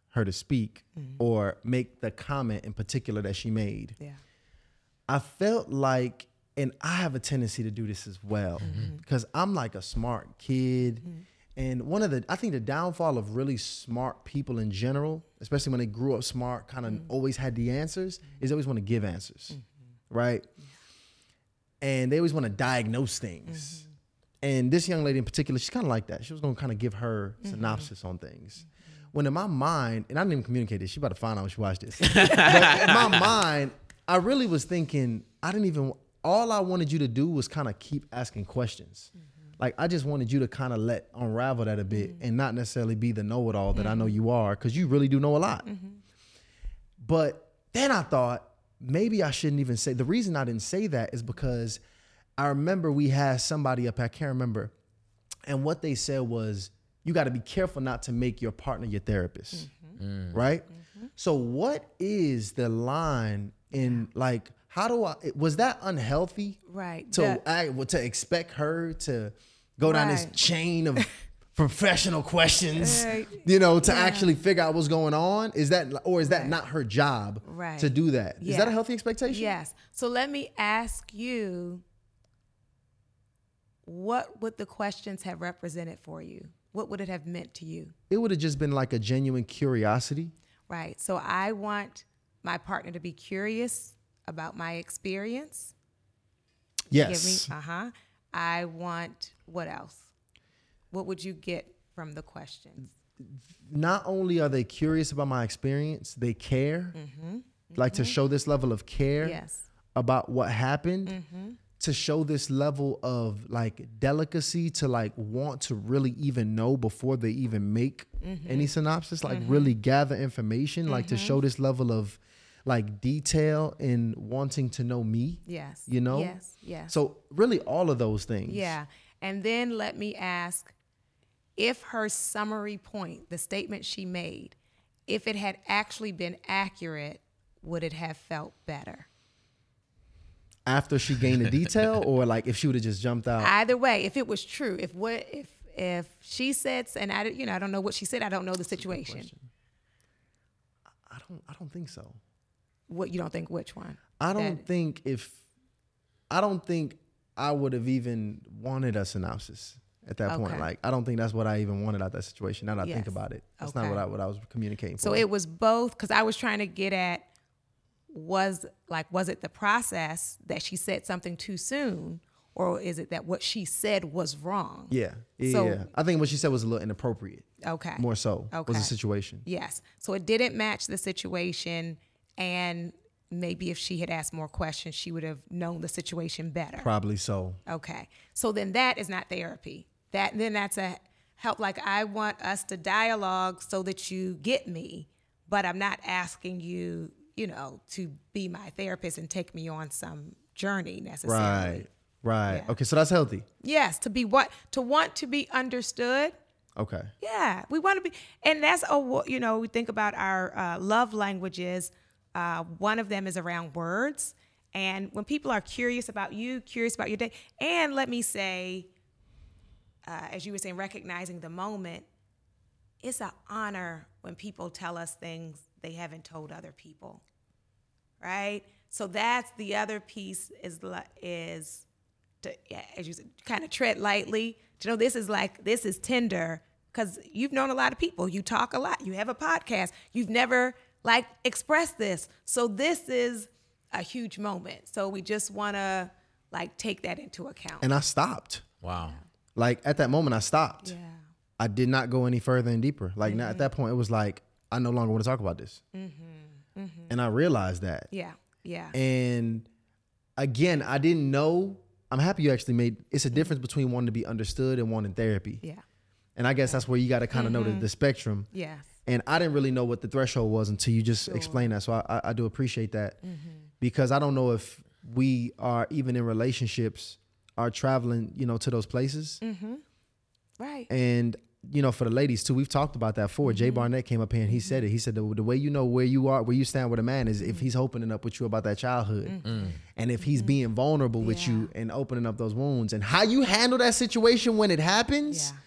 [SPEAKER 2] her to speak mm-hmm. or make the comment in particular that she made,
[SPEAKER 1] Yeah.
[SPEAKER 2] I felt like, and I have a tendency to do this as well, mm-hmm. because I'm like a smart kid. Mm-hmm. And one of the, I think the downfall of really smart people in general, especially when they grew up smart, kind of always had the answers, is they always want to give answers, right? And they always want to diagnose things. And this young lady in particular, she's kind of like that. She was going to kind of give her mm-hmm. synopsis on things. When in my mind, and I didn't even communicate this, she about to find out when she watched this. but in my mind, I really was thinking, I didn't even, all I wanted you to do was kind of keep asking questions. Mm-hmm. Like, I just wanted you to kind of let unravel that a bit mm-hmm. and not necessarily be the know it all that I know you are, because you really do know a lot. But then I thought maybe I shouldn't even say. The reason I didn't say that is because I remember we had somebody up. I can't remember, and what they said was, "You got to be careful not to make your partner your therapist." Mm-hmm. Right. Mm-hmm. So what is the line in like? How do I? Was that unhealthy?
[SPEAKER 1] Right.
[SPEAKER 2] To
[SPEAKER 1] The-
[SPEAKER 2] I, well, to expect her to go down this chain of professional questions,
[SPEAKER 1] Right.
[SPEAKER 2] you know, to actually figure out what's going on? Is that or is that
[SPEAKER 1] Right.
[SPEAKER 2] not her job
[SPEAKER 1] Right.
[SPEAKER 2] to do that? Is that
[SPEAKER 1] Yeah.
[SPEAKER 2] a healthy expectation?
[SPEAKER 1] Yes. So let me ask you what would the questions have represented for you? What would it have meant to you?
[SPEAKER 2] It would have just been like a genuine curiosity.
[SPEAKER 1] Right. So I want my partner to be curious about my experience.
[SPEAKER 2] Yes.
[SPEAKER 1] Uh huh. I want what else? What would you get from the questions?
[SPEAKER 2] Not only are they curious about my experience, they care. Like to show this level of care
[SPEAKER 1] Mm-hmm. Yes. Mm-hmm.
[SPEAKER 2] about what happened. To show this level of like delicacy to like want to really even know before they even make
[SPEAKER 1] Mm-hmm.
[SPEAKER 2] any synopsis, like really gather information, like to show this level of like detail in wanting to know me.
[SPEAKER 1] Yes.
[SPEAKER 2] You know?
[SPEAKER 1] Yes. Yes.
[SPEAKER 2] So really all of those things.
[SPEAKER 1] Yeah. And then let me ask if her summary point, the statement she made, if it had actually been accurate, would it have felt better?
[SPEAKER 2] After she gained the detail or like if she would have just jumped out.
[SPEAKER 1] Either way, if it was true, if what if if she said and I you know I don't know what she said, I don't know the situation.
[SPEAKER 2] I don't I don't think so.
[SPEAKER 1] What you don't think which one?
[SPEAKER 2] I don't
[SPEAKER 1] That-
[SPEAKER 2] think if I don't think I would have even wanted a synopsis at that point. Like I don't think that's what I even wanted out that situation. Now that I think about it, that's not what I what I was communicating.
[SPEAKER 1] So
[SPEAKER 2] for.
[SPEAKER 1] it was both because I was trying to get at was like was it the process that she said something too soon, or is it that what she said was wrong?
[SPEAKER 2] yeah, yeah,
[SPEAKER 1] So-
[SPEAKER 2] yeah. I think what she said was a little inappropriate.
[SPEAKER 1] Okay.
[SPEAKER 2] More so
[SPEAKER 1] okay.
[SPEAKER 2] was the situation.
[SPEAKER 1] Yes. So it didn't match the situation, and maybe if she had asked more questions, she would have known the situation better.
[SPEAKER 2] Probably so.
[SPEAKER 1] Okay. So then that is not therapy. That then that's a help. Like I want us to dialogue so that you get me, but I'm not asking you you know, to be my therapist and take me on some journey necessarily.
[SPEAKER 2] Right. Right.
[SPEAKER 1] Yeah.
[SPEAKER 2] Okay, so that's healthy.
[SPEAKER 1] Yes, to be what to want to be understood.
[SPEAKER 2] Okay.
[SPEAKER 1] Yeah, we want to be, and that's a you know we think about our uh, love languages. Uh, one of them is around words, and when people are curious about you, curious about your day, and let me say, uh, as you were saying, recognizing the moment, it's an honor when people tell us things they haven't told other people, right? So that's the other piece is li- is to, yeah, as you said, kind of tread lightly. To know this is like this is tender because you've known a lot of people. You talk a lot. You have a podcast. You've never like expressed this. So this is a huge moment. So we just want to like take that into account.
[SPEAKER 2] And I stopped.
[SPEAKER 3] Wow.
[SPEAKER 2] Like at that moment, I stopped.
[SPEAKER 1] yeah. Mm-hmm.
[SPEAKER 2] I did not go any further and deeper. Like now at that point, it was like I no longer want to talk about this. Mm-hmm. Mm-hmm. And I realized that.
[SPEAKER 1] Yeah. Yeah.
[SPEAKER 2] And again, I didn't know. I'm happy you actually made. It's a mm-hmm. difference between wanting to be understood and wanting therapy.
[SPEAKER 1] yeah.
[SPEAKER 2] And I guess that's where you got to kind of know the, the spectrum.
[SPEAKER 1] Yes.
[SPEAKER 2] And I didn't really know what the threshold was until you just explained that. So I, I, I do appreciate that because I don't know if we are even in relationships are traveling, you know, to those places.
[SPEAKER 1] Right.
[SPEAKER 2] And you know, for the ladies too, we've talked about that before. Jay mm-hmm. Barnett came up here and he said it. He said the, the way you know where you are, where you stand with a man, is if mm-hmm. he's opening up with you about that childhood, mm-hmm. mm. and if he's being vulnerable with you and opening up those wounds, and how you handle that situation when it happens.
[SPEAKER 1] Yeah.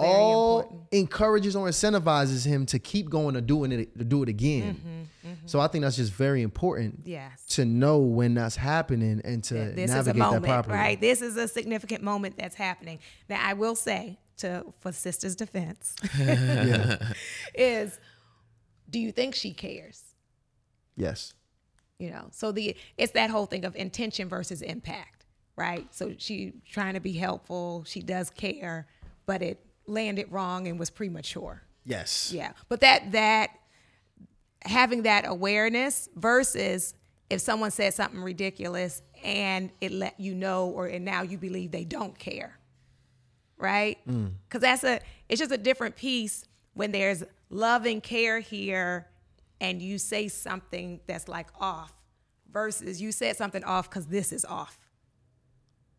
[SPEAKER 2] All
[SPEAKER 1] important.
[SPEAKER 2] encourages or incentivizes him to keep going to doing it to do it again.
[SPEAKER 1] Mm-hmm,
[SPEAKER 2] So I think that's just very important
[SPEAKER 1] Yes.
[SPEAKER 2] to know when that's happening and to
[SPEAKER 1] that this is a
[SPEAKER 2] navigate
[SPEAKER 1] moment,
[SPEAKER 2] that properly.
[SPEAKER 1] right? This is a significant moment that's happening. Now, I will say to for sisters' defense is, do you think she cares?
[SPEAKER 2] Yes.
[SPEAKER 1] You know, so the it's that whole thing of intention versus impact, right? So she trying to be helpful, she does care, but it landed wrong and was premature.
[SPEAKER 2] Yes.
[SPEAKER 1] Yeah, but that that having that awareness versus if someone said something ridiculous and it let you know, or and now you believe they don't care, right? Because that's a it's just a different piece when there's love and care here, and you say something that's like off, versus you said something off because this is off.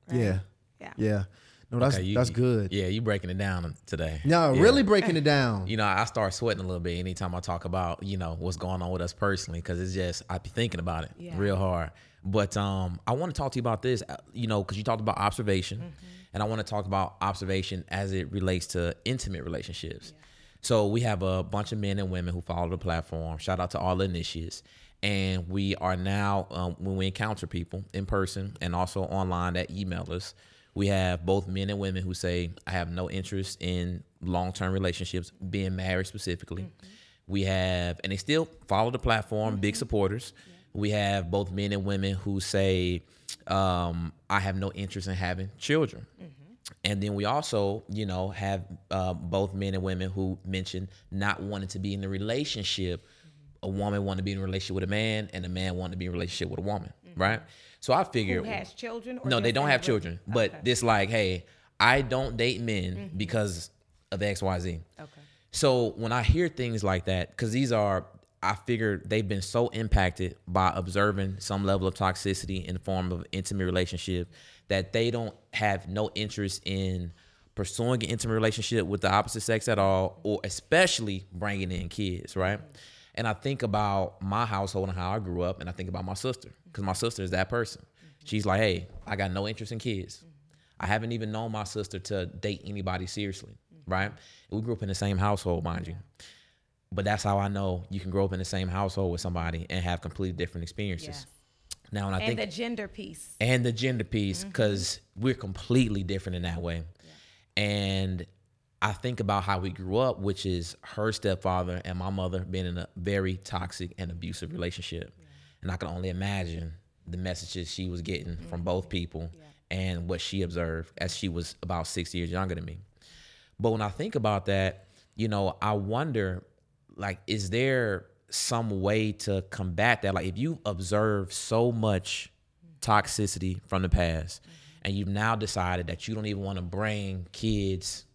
[SPEAKER 1] right?
[SPEAKER 2] Yeah.
[SPEAKER 1] Yeah.
[SPEAKER 2] Yeah. No, that's
[SPEAKER 3] Okay, you-
[SPEAKER 2] that's good.
[SPEAKER 3] Yeah, you're breaking it down today.
[SPEAKER 2] No,
[SPEAKER 3] Yeah.
[SPEAKER 2] really breaking it down.
[SPEAKER 3] You know, I start sweating a little bit anytime I talk about, you know, what's going on with us personally, because it's just I be thinking about it
[SPEAKER 1] Yeah.
[SPEAKER 3] real hard. But um, I want to talk to you about this, uh, you know, because you talked about observation,
[SPEAKER 1] Mm-hmm.
[SPEAKER 3] And I want to talk about observation as it relates to intimate relationships. So we have a bunch of men and women who follow the platform. Shout out to all the initiates. And we are now, um, when we encounter people in person and also online that email us, we have both men and women who say, I have no interest in long term relationships, being married specifically. We have, and they still follow the platform, big supporters. We have both men and women who say, um, I have no interest in having children. And then we also, you know, have uh, both men and women who mention not wanting to be in a relationship. A woman wanting to be in a relationship with a man, and a man wanting to be in a relationship with a woman, right? So I figured,
[SPEAKER 1] Who has children? Or
[SPEAKER 3] no, they don't have
[SPEAKER 1] re-
[SPEAKER 3] children, but
[SPEAKER 1] Okay.
[SPEAKER 3] this like, hey, I don't date men because of X, Y, Z.
[SPEAKER 1] Okay.
[SPEAKER 3] So when I hear things like that, because these are, I figure they've been so impacted by observing some level of toxicity in the form of intimate relationship that they don't have no interest in pursuing an intimate relationship with the opposite sex at all, or especially bringing in kids, right? And I think about my household and how I grew up, and I think about my sister because my sister is that person. She's like, hey, I got no interest in kids. I haven't even known my sister to date anybody seriously, right? We grew up in the same household, mind you. But that's how I know you can grow up in the same household with somebody and have completely different experiences.
[SPEAKER 1] Yes.
[SPEAKER 3] Now, when I
[SPEAKER 1] And
[SPEAKER 3] think
[SPEAKER 1] the gender piece.
[SPEAKER 3] and the gender piece mm-hmm. because we're completely different in that way. And I think about how we grew up, which is her stepfather and my mother being in a very toxic and abusive relationship. And I can only imagine the messages she was getting mm-hmm. from both people and what she observed as she was about six years younger than me. But when I think about that, you know, I wonder, like, is there some way to combat that? Like, if you observe so much toxicity from the past, mm-hmm. and you've now decided that you don't even want to bring kids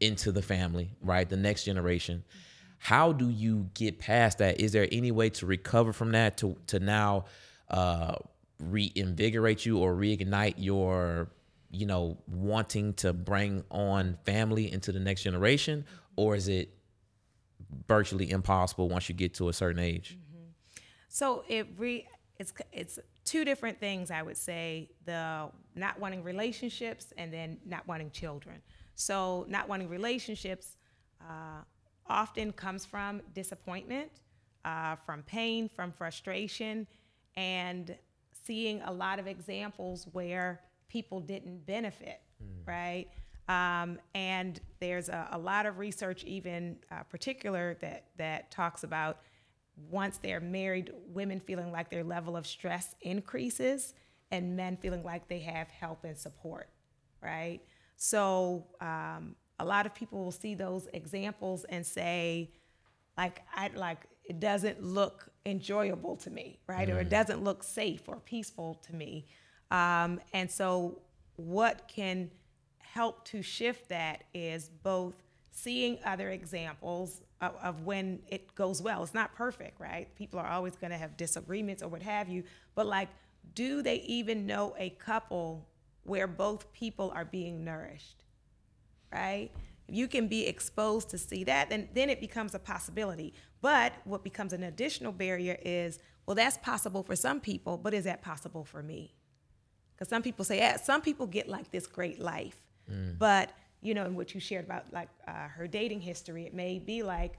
[SPEAKER 3] into the family, right? The next generation. Mm-hmm. How do you get past that? Is there any way to recover from that to to now uh, reinvigorate you or reignite your you know wanting to bring on family into the next generation, mm-hmm. or is it virtually impossible once you get to a certain age?
[SPEAKER 1] So it re it's it's two different things I would say the not wanting relationships and then not wanting children. So not wanting relationships uh, often comes from disappointment, uh, from pain, from frustration, and seeing a lot of examples where people didn't benefit, right? Um, and there's a, a lot of research, even uh, particular, that that talks about once they're married, women feeling like their level of stress increases, and men feeling like they have help and support, right? So um, a lot of people will see those examples and say, like, I like it doesn't look enjoyable to me, right? Or it doesn't look safe or peaceful to me. Um, and so, what can help to shift that is both seeing other examples of, of when it goes well. It's not perfect, right? People are always going to have disagreements or what have you, but like, do they even know a couple where both people are being nourished? right? If you can be exposed to see that, then then it becomes a possibility. But what becomes an additional barrier is, well, that's possible for some people, but is that possible for me? Because some people say, yeah, some people get like this great life, but you know, in what you shared about like uh, her dating history, it may be like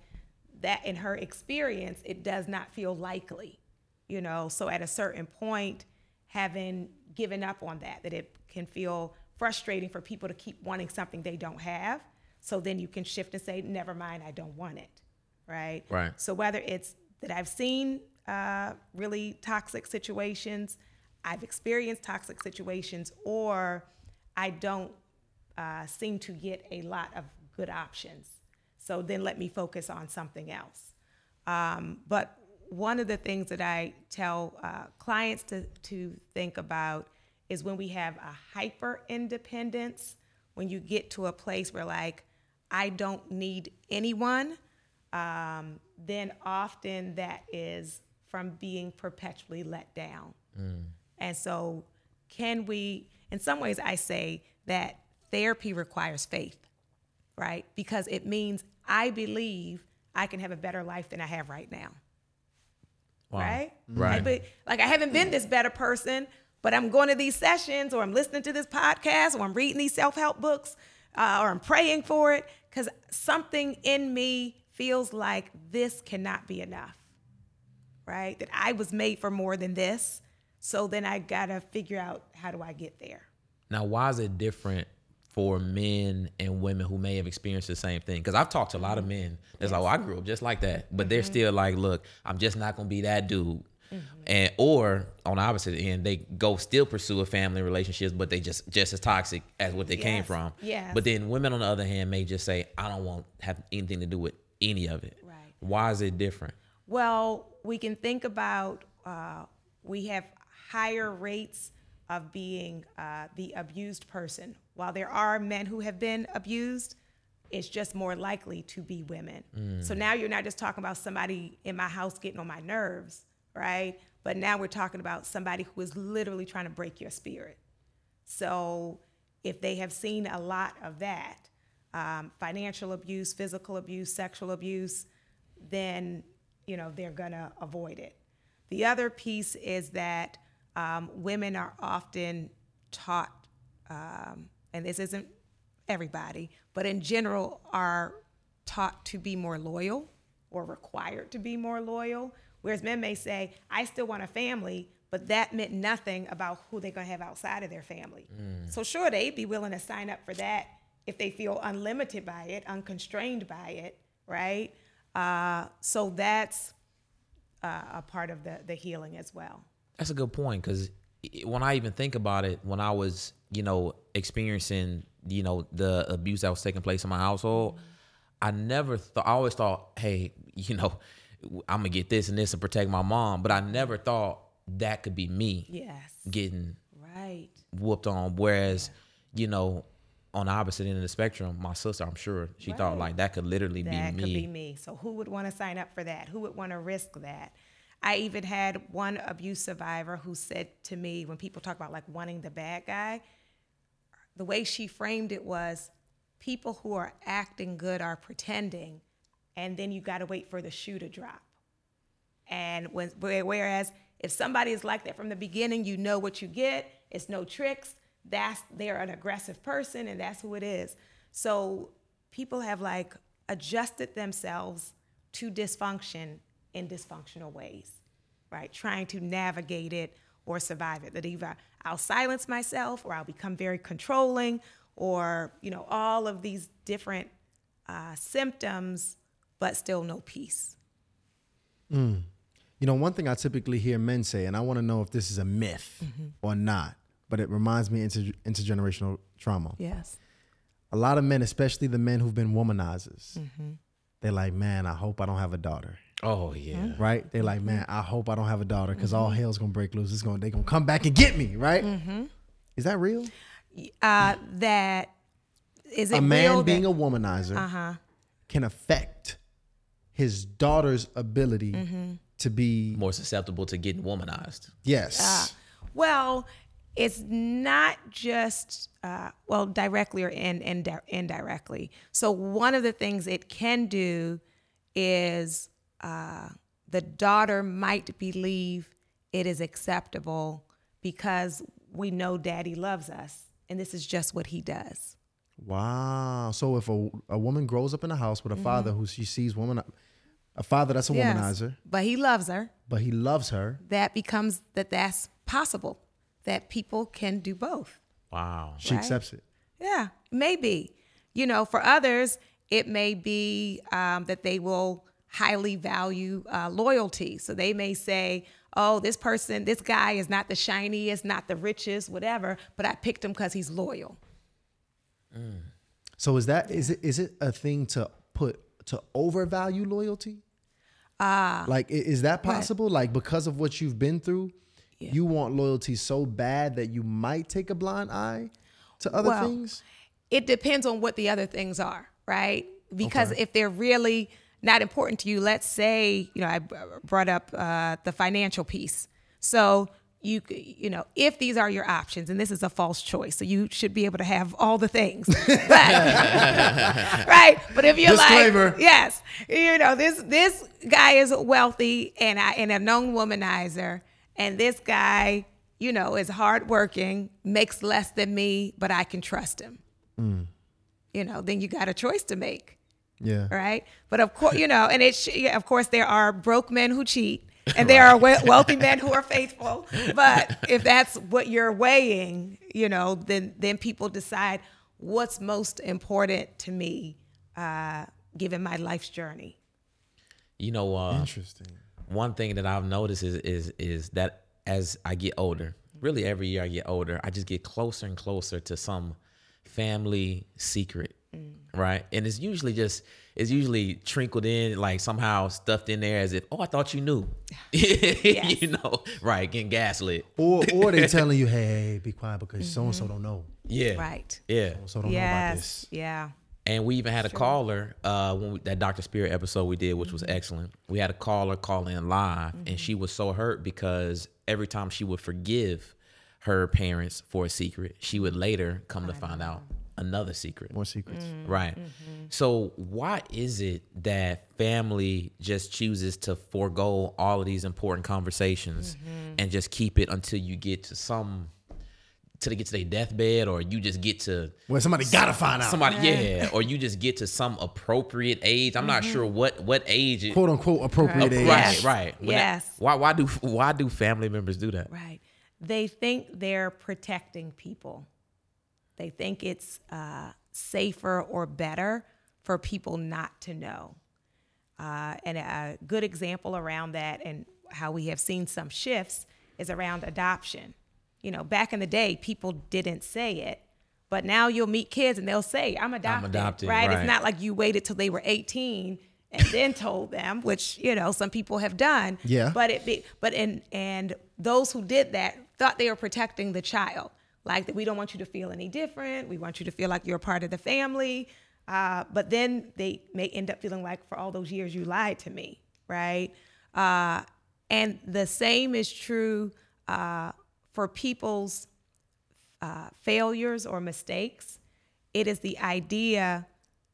[SPEAKER 1] that in her experience, it does not feel likely, you know. So at a certain point, having given up on that, that it can feel frustrating for people to keep wanting something they don't have. So then you can shift and say, never mind, I don't want it, right?
[SPEAKER 3] Right.
[SPEAKER 1] So whether it's that I've seen uh, really toxic situations, I've experienced toxic situations, or I don't uh, seem to get a lot of good options. So then let me focus on something else. Um, but one of the things that I tell uh, clients to, to think about is when we have a hyper independence, when you get to a place where, like, I don't need anyone, um, then often that is from being perpetually let down. And so, can we, in some ways, I say that therapy requires faith, right? Because it means I believe I can have a better life than I have right now.
[SPEAKER 3] Wow.
[SPEAKER 1] Right?
[SPEAKER 3] Right.
[SPEAKER 1] I be- like, I haven't been this better person, but I'm going to these sessions or I'm listening to this podcast or I'm reading these self help books uh, or I'm praying for it because something in me feels like this cannot be enough right? That I was made for more than this. So then I gotta figure out how do I get there.
[SPEAKER 3] Now, why is it different for men and women who may have experienced the same thing? Because I've talked to a lot of mm-hmm. men that's like, oh, I grew up just like that. But they're mm-hmm. still like, look, I'm just not gonna be that dude. Mm-hmm. And or on the opposite end, they go still pursue a family relationships, but they just just as toxic as what they came from.
[SPEAKER 1] Yeah.
[SPEAKER 3] But then women on the other hand may just say, I don't want have anything to do with any of it.
[SPEAKER 1] Right.
[SPEAKER 3] Why is it different?
[SPEAKER 1] Well, we can think about uh, we have higher rates of being uh, the abused person. While there are men who have been abused, it's just more likely to be women. So now you're not just talking about somebody in my house getting on my nerves, right? But now we're talking about somebody who is literally trying to break your spirit. So if they have seen a lot of that, um, financial abuse, physical abuse, sexual abuse, then you know they're gonna avoid it. The other piece is that um, women are often taught, um, and this isn't everybody, but in general are taught to be more loyal or required to be more loyal. Whereas men may say, I still want a family, but that meant nothing about who they're gonna have outside of their family. So sure, they'd be willing to sign up for that if they feel unlimited by it, unconstrained by it, right? Uh, so that's uh, a part of the, the healing as well.
[SPEAKER 3] That's a good point because when I even think about it, when I was, you know, experiencing, you know, the abuse that was taking place in my household, I never thought, I always thought, hey, you know, I'm gonna get this and this and protect my mom, but I never thought that could be me
[SPEAKER 1] Yes.
[SPEAKER 3] getting
[SPEAKER 1] Right.
[SPEAKER 3] whooped on. Whereas, you know, on the opposite end of the spectrum, my sister, I'm sure she thought like that could literally
[SPEAKER 1] that
[SPEAKER 3] be
[SPEAKER 1] could be me. So who would want to sign up for that? Who would want to risk that? I even had one abuse survivor who said to me when people talk about like wanting the bad guy, the way she framed it was people who are acting good are pretending, and then you got to wait for the shoe to drop. And when whereas if somebody is like that from the beginning, you know what you get. It's no tricks. That's they're an aggressive person, and that's who it is. So people have like adjusted themselves to dysfunction in dysfunctional ways, right? Trying to navigate it or survive it. That either I'll silence myself, or I'll become very controlling, or you know all of these different uh, symptoms, but still no peace. Mm.
[SPEAKER 2] You know, one thing I typically hear men say, and I want to know if this is a myth mm-hmm. or not, but it reminds me inter- intergenerational trauma.
[SPEAKER 1] Yes.
[SPEAKER 2] A lot of men, especially the men who've been womanizers, mm-hmm. they're like, man, I hope I don't have a daughter.
[SPEAKER 3] Oh yeah.
[SPEAKER 2] Right? They're like, man, I hope I don't have a daughter because all hell's gonna break loose. It's gonna they gonna come back and get me, right? Is that real?
[SPEAKER 1] Uh, that is it
[SPEAKER 2] a man
[SPEAKER 1] real
[SPEAKER 2] being
[SPEAKER 1] that,
[SPEAKER 2] a womanizer uh-huh. can affect his daughter's ability to be
[SPEAKER 3] More susceptible to getting womanized.
[SPEAKER 2] yes.
[SPEAKER 1] Well, it's not just uh, well directly or in, indi- indirectly. So one of the things it can do is uh, the daughter might believe it is acceptable because we know daddy loves us, and this is just what he does.
[SPEAKER 2] Wow. So if a, a woman grows up in a house with a father who she sees woman a father that's a
[SPEAKER 1] Yes.
[SPEAKER 2] womanizer,
[SPEAKER 1] but he loves her.
[SPEAKER 2] but he loves her,
[SPEAKER 1] That becomes that that's possible. That people can do both.
[SPEAKER 3] Wow.
[SPEAKER 2] she
[SPEAKER 1] Right.
[SPEAKER 2] accepts it.
[SPEAKER 1] Yeah, maybe. You know, for others, it may be um, that they will highly value uh, loyalty. So they may say, oh, this person, this guy is not the shiniest, not the richest, whatever, but I picked him because he's loyal.
[SPEAKER 2] So is that is it is it a thing to put to overvalue loyalty? Ah. like is that possible? Like because of what you've been through, you want loyalty so bad that you might take a blind eye to other
[SPEAKER 1] Well,
[SPEAKER 2] things?
[SPEAKER 1] It depends on what the other things are, right? Because if they're really not important to you, let's say, you know, I brought up uh, the financial piece. So you, you know, if these are your options, and this is a false choice, so you should be able to have all the things, but, right? But if you're
[SPEAKER 2] Disclaimer.
[SPEAKER 1] like, yes, you know, this this guy is wealthy and I and a known womanizer, and this guy, you know, is hardworking, makes less than me, but I can trust him you know, then you got a choice to make,
[SPEAKER 2] Yeah.
[SPEAKER 1] right? But of course, you know, and it's yeah, of course there are broke men who cheat, and there are wealthy men who are faithful. But if that's what you're weighing, you know, then then people decide what's most important to me, uh, given my life's journey.
[SPEAKER 3] You know, uh,
[SPEAKER 2] Interesting.
[SPEAKER 3] one thing that I've noticed is is is that as I get older, really every year I get older, I just get closer and closer to some family secret, Mm. right? And it's usually just it's usually trickled in like somehow stuffed in there as if oh I thought you knew, you know, right? Getting gaslit,
[SPEAKER 2] Or or they telling you, hey, be quiet because so and so don't know.
[SPEAKER 3] yeah,
[SPEAKER 1] Right.
[SPEAKER 3] yeah.
[SPEAKER 2] So don't know about this.
[SPEAKER 1] Yeah.
[SPEAKER 3] And we even had a caller uh, when we, that Dr. Spirit episode we did, which was excellent. We had a caller call in live, and she was so hurt because every time she would forgive her parents for a secret, she would later come to find out another secret.
[SPEAKER 2] More secrets. Mm-hmm.
[SPEAKER 3] Right. Mm-hmm. So why is it that family just chooses to forego all of these important conversations mm-hmm. and just keep it until you get to some till they get to their deathbed or you just get to
[SPEAKER 2] Well, somebody gotta find out.
[SPEAKER 3] somebody yeah or you just get to some appropriate age i'm not sure what what age it,
[SPEAKER 2] quote unquote appropriate
[SPEAKER 3] right
[SPEAKER 2] age.
[SPEAKER 1] Yes.
[SPEAKER 3] right When that-
[SPEAKER 1] Yes.
[SPEAKER 3] why why do why do family members do that
[SPEAKER 1] Right. They think they're protecting people. They think it's uh, safer or better for people not to know. Uh, and a good example around that and how we have seen some shifts is around adoption. You know, back in the day, people didn't say it, but now you'll meet kids and they'll say, I'm adopted.
[SPEAKER 3] adopted,
[SPEAKER 1] right?
[SPEAKER 3] right.
[SPEAKER 1] It's not like you waited till they were 18 and then told them, which, you know, some people have done.
[SPEAKER 2] Yeah.
[SPEAKER 1] But it be, but and and those who did that thought they were protecting the child. Like that we don't want you to feel any different. We want you to feel like you're a part of the family. Uh, but then they may end up feeling like for all those years you lied to me, right? Uh, and the same is true uh, for people's uh, failures or mistakes. It is the idea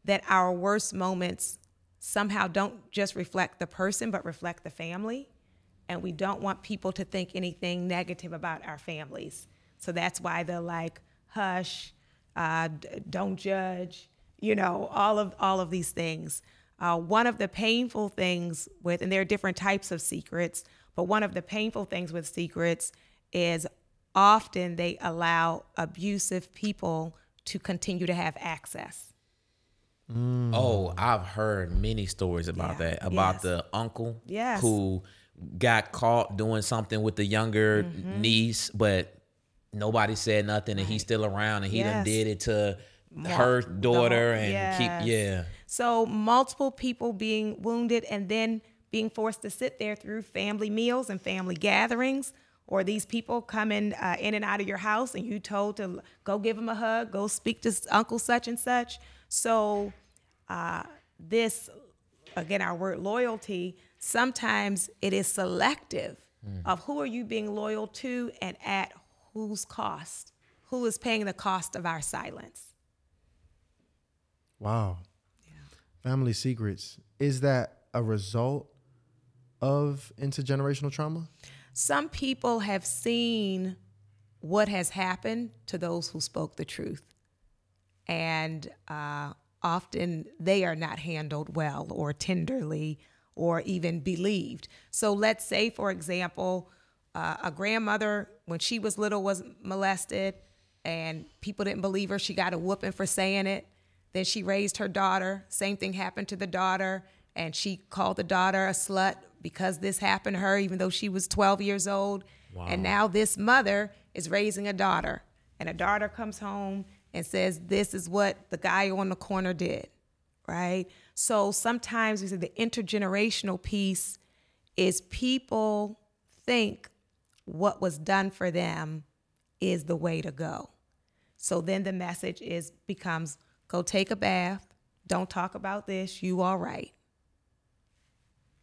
[SPEAKER 1] that our worst moments somehow don't just reflect the person, but reflect the family. And we don't want people to think anything negative about our families. So that's why the like, hush, uh, d- don't judge, you know, all of all of these things. Uh, one of the painful things with, and there are different types of secrets, but one of the painful things with secrets is often they allow abusive people to continue to have access.
[SPEAKER 3] Oh, I've heard many stories about
[SPEAKER 1] Yeah.
[SPEAKER 3] that. About
[SPEAKER 1] Yes.
[SPEAKER 3] the uncle
[SPEAKER 1] Yes.
[SPEAKER 3] who got caught doing something with the younger
[SPEAKER 1] Mm-hmm.
[SPEAKER 3] niece, but nobody said nothing, and he's still around, and he done did it to her daughter, and
[SPEAKER 1] Yes.
[SPEAKER 3] keep yeah.
[SPEAKER 1] So multiple people being wounded and then being forced to sit there through family meals and family gatherings, or these people coming uh, in and out of your house and you told to go give them a hug, go speak to Uncle such and such. So uh, this, again, our word loyalty, sometimes it is selective of who are you being loyal to and at whose cost, who is paying the cost of our silence.
[SPEAKER 2] Wow. Yeah. Family secrets. Is that a result of intergenerational trauma?
[SPEAKER 1] some people have seen what has happened to those who spoke the truth. And uh, often they are not handled well or tenderly or even believed. So let's say, for example, uh, a grandmother, when she was little, was molested and people didn't believe her. She got a whooping for saying it. Then she raised her daughter. Same thing happened to the daughter. And she called the daughter a slut because this happened to her, even though she was 12 years old. And now this mother is raising a daughter. And a daughter comes home and says, This is what the guy on the corner did, right? So sometimes we say the intergenerational piece is people think what was done for them is the way to go. So then the message is becomes go take a bath, don't talk about this, you all right.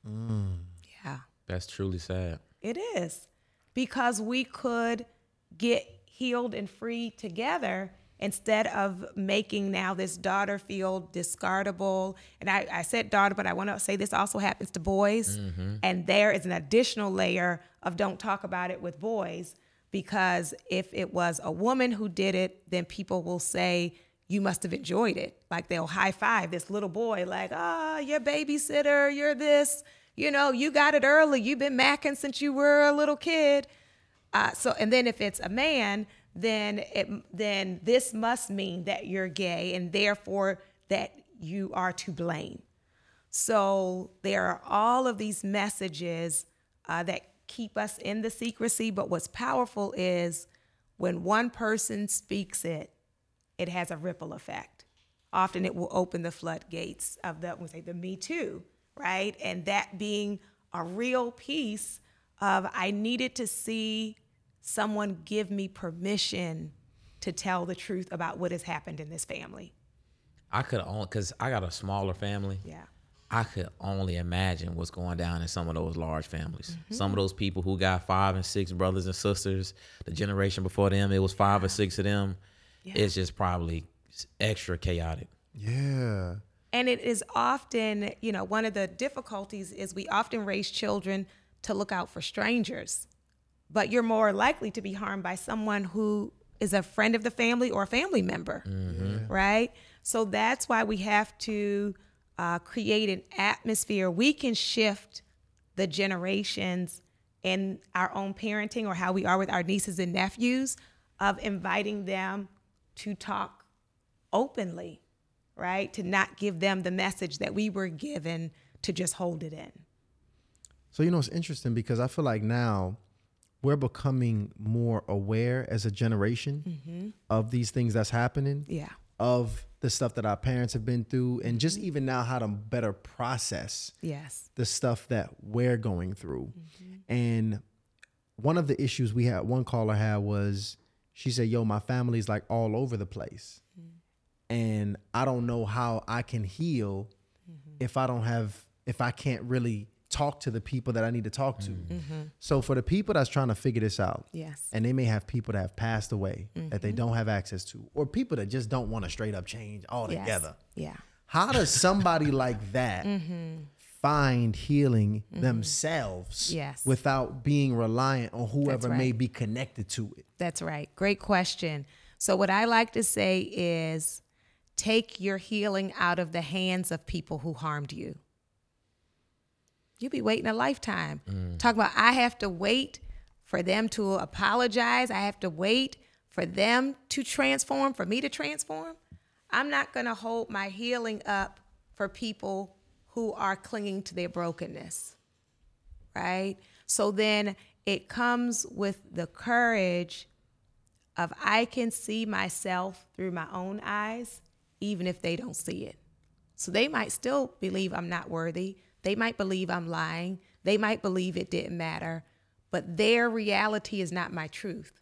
[SPEAKER 1] Mm. Yeah.
[SPEAKER 3] That's truly sad.
[SPEAKER 1] It is because we could get healed and free together instead of making now this daughter feel discardable. And I, I said daughter, but I want to say this also happens to boys. And there is an additional layer of don't talk about it with boys because if it was a woman who did it, then people will say, you must have enjoyed it. Like they'll high five this little boy, like, ah, you're babysitter, you're this, you know, you got it early. You've been macking since you were a little kid. Uh, so, and then if it's a man, then it, then this must mean that you're gay, and therefore that you are to blame. So there are all of these messages uh, that keep us in the secrecy. But what's powerful is when one person speaks it, it has a ripple effect. Often it will open the floodgates of the we say the Me Too, right? And that being a real piece of I needed to see someone give me permission to tell the truth about what has happened in this family.
[SPEAKER 3] I could only because I got a smaller family.
[SPEAKER 1] Yeah.
[SPEAKER 3] I could only imagine what's going down in some of those large families.
[SPEAKER 1] Mm-hmm.
[SPEAKER 3] Some of those people who got five and six brothers and sisters, the generation before them, it was five or six of them. Yeah. It's just probably extra chaotic.
[SPEAKER 2] Yeah.
[SPEAKER 1] And it is often, you know, one of the difficulties is we often raise children to look out for strangers, but you're more likely to be harmed by someone who is a friend of the family or a family member, right? So that's why we have to uh, create an atmosphere. We can shift the generations in our own parenting or how we are with our nieces and nephews of inviting them to talk openly, right? To not give them the message that we were given to just hold it in.
[SPEAKER 2] So you know it's interesting because I feel like now we're becoming more aware as a generation mm-hmm. of these things that's happening.
[SPEAKER 1] Yeah.
[SPEAKER 2] Of the stuff that our parents have been through and just mm-hmm. even now how to better process
[SPEAKER 1] Yes.
[SPEAKER 2] the stuff that we're going through. Mm-hmm. And one of the issues we had one caller had was She said, "Yo, my family's like all over the place, and I don't know how I can heal if I don't have if I can't really talk to the people that I need to talk to." Mm-hmm. Mm-hmm. So for the people that's trying to figure this out,
[SPEAKER 1] Yes.
[SPEAKER 2] and they may have people that have passed away that they mm-hmm. don't have access to, or people that just don't want to straight up change
[SPEAKER 1] Yes.
[SPEAKER 2] altogether.
[SPEAKER 1] Yeah.
[SPEAKER 2] How does somebody like that
[SPEAKER 1] Mm-hmm.
[SPEAKER 2] find healing themselves
[SPEAKER 1] Yes.
[SPEAKER 2] without being reliant on whoever
[SPEAKER 1] right.
[SPEAKER 2] may be connected to it?
[SPEAKER 1] That's right. Great question. So, what I like to say is take your healing out of the hands of people who harmed you. You'll be waiting a lifetime. Mm. Talk about, I have to wait for them to apologize. I have to wait for them to transform, for me to transform. I'm not going to hold my healing up for people who are clinging to their brokenness right? So then it comes with the courage of I can see myself through my own eyes, even if they don't see it. So they might still believe I'm not worthy. They might believe I'm lying. They might believe it didn't matter, but their reality is not my truth,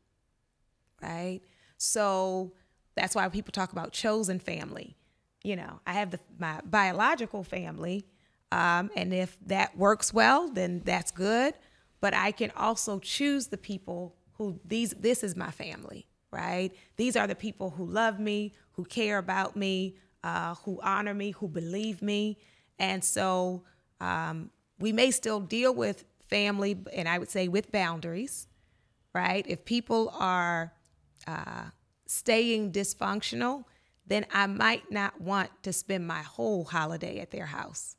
[SPEAKER 1] right? So that's why people talk about chosen family. You know, I have the, my biological family, um, and if that works well, then that's good. But I can also choose the people who these. This is my family, right? These are the people who love me, who care about me, uh, who honor me, who believe me, and so um, we may still deal with family, and I would say with boundaries, right? If people are uh, staying dysfunctional, then I might not want to spend my whole holiday at their house.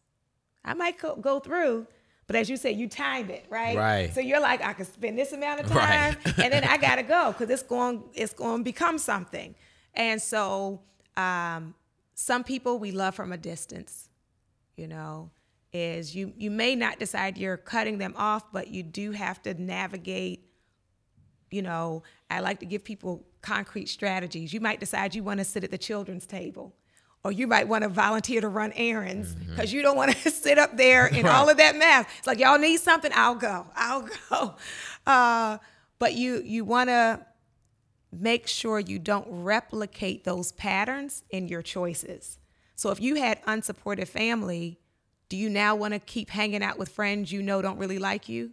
[SPEAKER 1] I might co- go through, but as you say, you time it, right?
[SPEAKER 3] Right.
[SPEAKER 1] So you're like, I can spend this amount of time,
[SPEAKER 3] Right.
[SPEAKER 1] and then I gotta go because it's going it's going to become something. And so, um, some people we love from a distance. You know, is you you may not decide you're cutting them off, but you do have to navigate you know, I like to give people concrete strategies. You might decide you want to sit at the children's table, or you might want to volunteer to run errands because you don't want to sit up there in all of that mess. It's like y'all need something, I'll go, I'll go. Uh, but you you want to make sure you don't replicate those patterns in your choices. So if you had unsupportive family, do you now want to keep hanging out with friends you know don't really like you?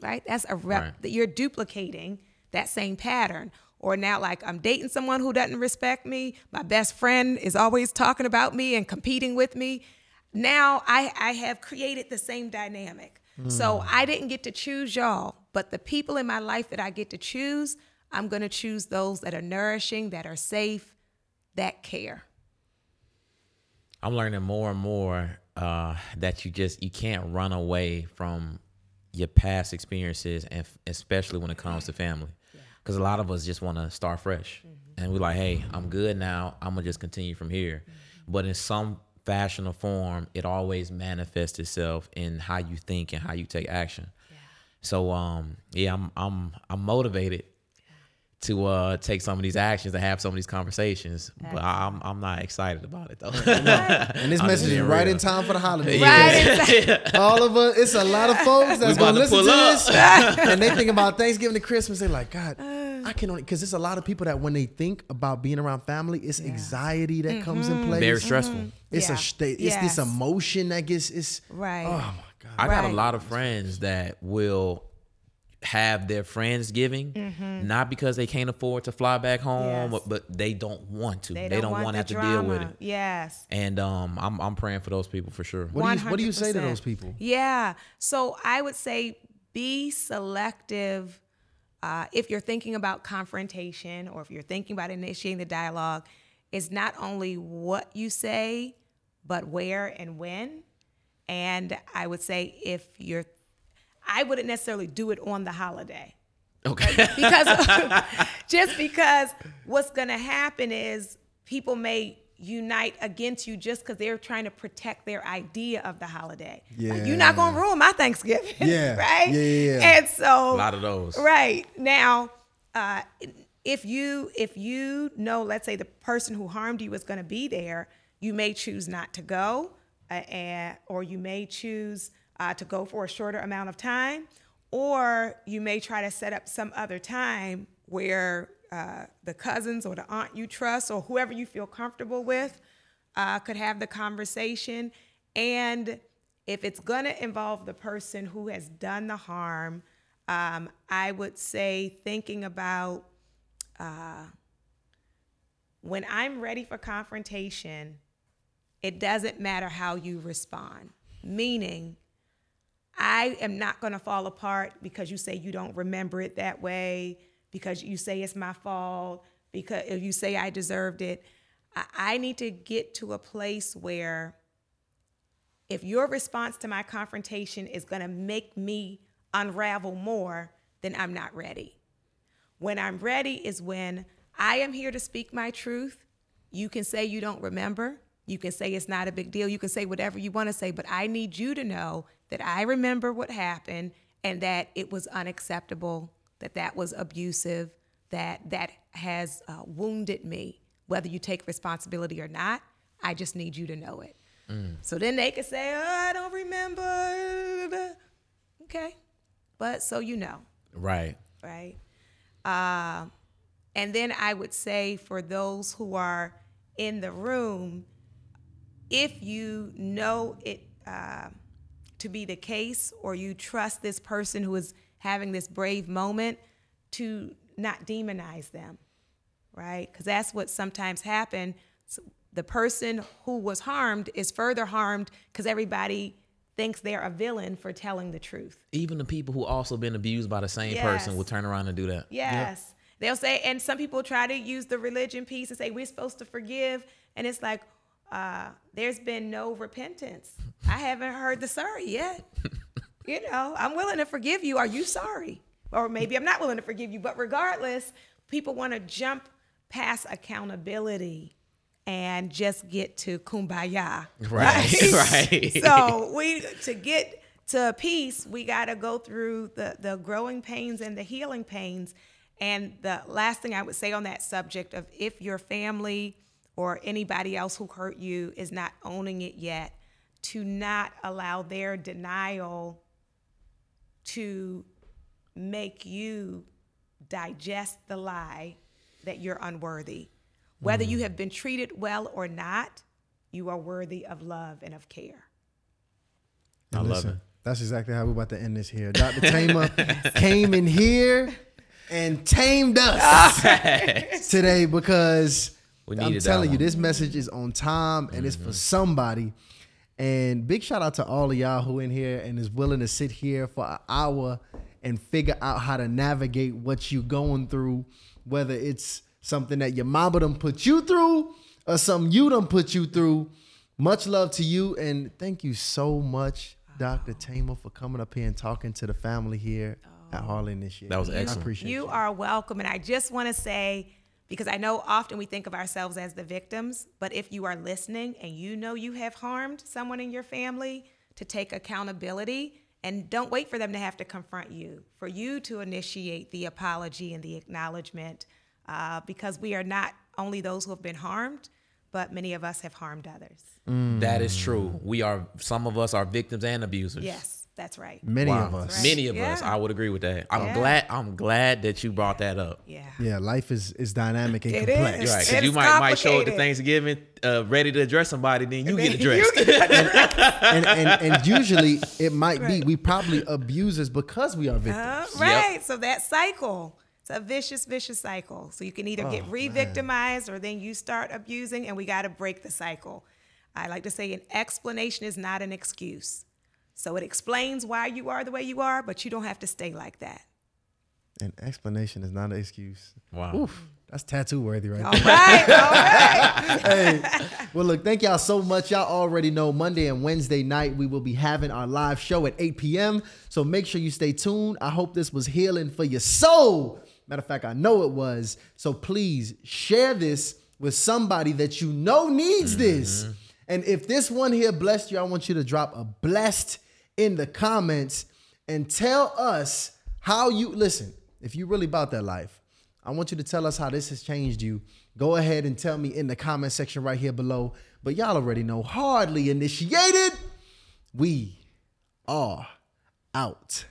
[SPEAKER 1] right? That's a rep
[SPEAKER 3] Right.
[SPEAKER 1] that you're duplicating that same pattern. Or now, like I'm dating someone who doesn't respect me. My best friend is always talking about me and competing with me. Now I, I have created the same dynamic. So hmm. I didn't get to choose y'all, but the people in my life that I get to choose, I'm going to choose those that are nourishing, that are safe, that care.
[SPEAKER 3] I'm learning more and more uh, that you just you can't run away from your past experiences, and f- especially when it comes to family, because a lot of us just want to start fresh, and we're like, "Hey, I'm good now. I'm gonna just continue from here." But in some fashion or form, it always manifests itself in how you think and how you take action. So, um, yeah, I'm I'm I'm motivated to uh take some of these actions and have some of these conversations, but I'm I'm not excited about it though.
[SPEAKER 2] And this
[SPEAKER 3] I'm
[SPEAKER 2] message is right
[SPEAKER 3] real.
[SPEAKER 2] in time for the holidays.
[SPEAKER 1] Right?
[SPEAKER 2] All of us, it's a lot of folks that's gonna
[SPEAKER 3] to
[SPEAKER 2] listen to
[SPEAKER 3] up.
[SPEAKER 2] this, and they think about Thanksgiving to Christmas. They're like, God, uh. I can only because there's a lot of people that when they think about being around family, it's anxiety that mm-hmm. comes in place.
[SPEAKER 3] Very stressful. Mm-hmm.
[SPEAKER 2] It's
[SPEAKER 1] Yeah.
[SPEAKER 2] a state. they- it's this emotion that gets it's oh
[SPEAKER 1] Right.
[SPEAKER 2] Oh my god.
[SPEAKER 3] I got a lot of friends that will have their friends giving, not because they can't afford to fly back home,
[SPEAKER 1] Mm-hmm. Yes.
[SPEAKER 3] but, but they don't want to.
[SPEAKER 1] They,
[SPEAKER 3] They, don't,
[SPEAKER 1] want,
[SPEAKER 3] want to
[SPEAKER 1] the
[SPEAKER 3] have to deal with it.
[SPEAKER 1] Yes.
[SPEAKER 3] And um, I'm I'm praying for those people for sure.
[SPEAKER 2] What do you what do you say to those people?
[SPEAKER 1] Yeah. So I would say be selective uh, if you're thinking about confrontation or if you're thinking about initiating the dialogue. It's not only what you say, but where and when. And I would say if you're, I wouldn't necessarily do it on the holiday
[SPEAKER 3] Okay.
[SPEAKER 1] because just because what's going to happen is people may unite against you just because they're trying to protect their idea of the holiday. Like, you're not going to ruin my Thanksgiving.
[SPEAKER 2] Yeah.
[SPEAKER 1] right.
[SPEAKER 2] Yeah, yeah, yeah.
[SPEAKER 1] And so
[SPEAKER 3] a lot of those.
[SPEAKER 1] Right now, uh, if you if you know, let's say the person who harmed you is going to be there, you may choose not to go, uh, and, or you may choose uh, to go for a shorter amount of time, or you may try to set up some other time where uh, the cousins or the aunt you trust or whoever you feel comfortable with uh, could have the conversation. And if it's to involve the person who has done the harm, um, I would say thinking about uh, when I'm ready for confrontation, it doesn't matter how you respond. Meaning, I am not going to fall apart because you say you don't remember it that way, because you say it's my fault, because if you say I deserved it. I, need to get to a place where if your response to my confrontation is going to make me unravel more, then I'm not ready. When I'm ready is when I am here to speak my truth. You can say you don't remember. You can say it's not a big deal. You can say whatever you want to say, but I need you to know that I remember what happened and that it was unacceptable, that that was abusive, that that has uh, wounded me. Whether you take responsibility or not, I just need you to know it. So then they could say, "Oh, I don't remember." Okay, but so you know
[SPEAKER 3] Right.
[SPEAKER 1] right? Uh, and then I would say for those who are in the room, if you know it uh, to be the case or you trust this person who is having this brave moment, to not demonize them, right? Because that's what sometimes happens. The person who was harmed is further harmed because everybody thinks they're a villain for telling the truth.
[SPEAKER 3] Even the people who also been abused by the same
[SPEAKER 1] Yes.
[SPEAKER 3] person will turn around and do that.
[SPEAKER 1] Yes. They'll say, and some people try to use the religion piece and say, we're supposed to forgive. And it's like, uh, there's been no repentance. I haven't heard the sorry yet. you know, I'm willing to forgive you. Are you sorry? Or maybe I'm not willing to forgive you. But regardless, people want to jump past accountability and just get to kumbaya.
[SPEAKER 3] Right, right.
[SPEAKER 1] so we to get to peace, we got to go through the the growing pains and the healing pains. And the last thing I would say on that subject of if your family or anybody else who hurt you is not owning it yet, to not allow their denial to make you digest the lie that you're unworthy. Whether you mm. have been treated well or not, you are worthy of love and of care.
[SPEAKER 3] I love
[SPEAKER 2] Listen,
[SPEAKER 3] it.
[SPEAKER 2] That's exactly how we're about to end this here. Dr. Thema came in here and tamed us today because
[SPEAKER 3] We
[SPEAKER 2] I'm
[SPEAKER 3] needed that
[SPEAKER 2] telling you, this message is on time and it's for mm-hmm. somebody. And big shout out to all of y'all who in here and is willing to sit here for an hour and figure out how to navigate what you going through, whether it's something that your mama done put you through or something you done put you through. Much love to you and thank you so much, Dr. Thema, for coming up here and talking to the family here at oh. Harlan this year.
[SPEAKER 3] That was
[SPEAKER 2] I
[SPEAKER 3] excellent.
[SPEAKER 2] appreciate
[SPEAKER 1] You are welcome. And I just want to say, because I know often we think of ourselves as the victims, but if you are listening and you know you have harmed someone in your family, to take accountability and don't wait for them to have to confront you, for you to initiate the apology and the acknowledgement, uh, because we are not only those who have been harmed, but many of us have harmed others.
[SPEAKER 3] That is true. We are some of us are victims and abusers.
[SPEAKER 1] Yes, that's right.
[SPEAKER 2] Many
[SPEAKER 3] Wow.
[SPEAKER 2] of us.
[SPEAKER 1] Right.
[SPEAKER 3] Many of us. I would agree with that. I'm
[SPEAKER 1] Yeah.
[SPEAKER 3] glad. I'm glad that you brought that up.
[SPEAKER 1] Yeah.
[SPEAKER 2] Yeah, life is is dynamic and
[SPEAKER 1] It
[SPEAKER 2] complex.
[SPEAKER 1] is.
[SPEAKER 3] Right, because you might might show up to. Thanksgiving uh, ready to address somebody, then you get
[SPEAKER 1] You
[SPEAKER 3] addressed.
[SPEAKER 2] and, and and usually it might be we probably abusers because we are victims.
[SPEAKER 1] Uh, right. So that cycle. It's a vicious, vicious cycle. So you can either get
[SPEAKER 2] Oh,
[SPEAKER 1] re-victimized or then you start abusing, and we got to break the cycle. I like to say an explanation is not an excuse. So it explains why you are the way you are, but you don't have to stay like that.
[SPEAKER 2] An explanation is not an excuse.
[SPEAKER 3] Wow.
[SPEAKER 2] Oof, that's tattoo worthy right
[SPEAKER 1] All
[SPEAKER 2] there.
[SPEAKER 1] right, all right.
[SPEAKER 2] hey, well, look, thank y'all so much. Y'all already know Monday and Wednesday night we will be having our live show at 8 p.m. So make sure you stay tuned. I hope this was healing for your soul. Matter of fact, I know it was. So please share this with somebody that you know needs this. Mm-hmm. And if this one here blessed you, I want you to drop a blessed in the comments and tell us how you listen. If you really about that life, I want you to tell us how this has changed you. Go ahead and tell me in the comment section right here below. But y'all already know, hardly initiated. We are out.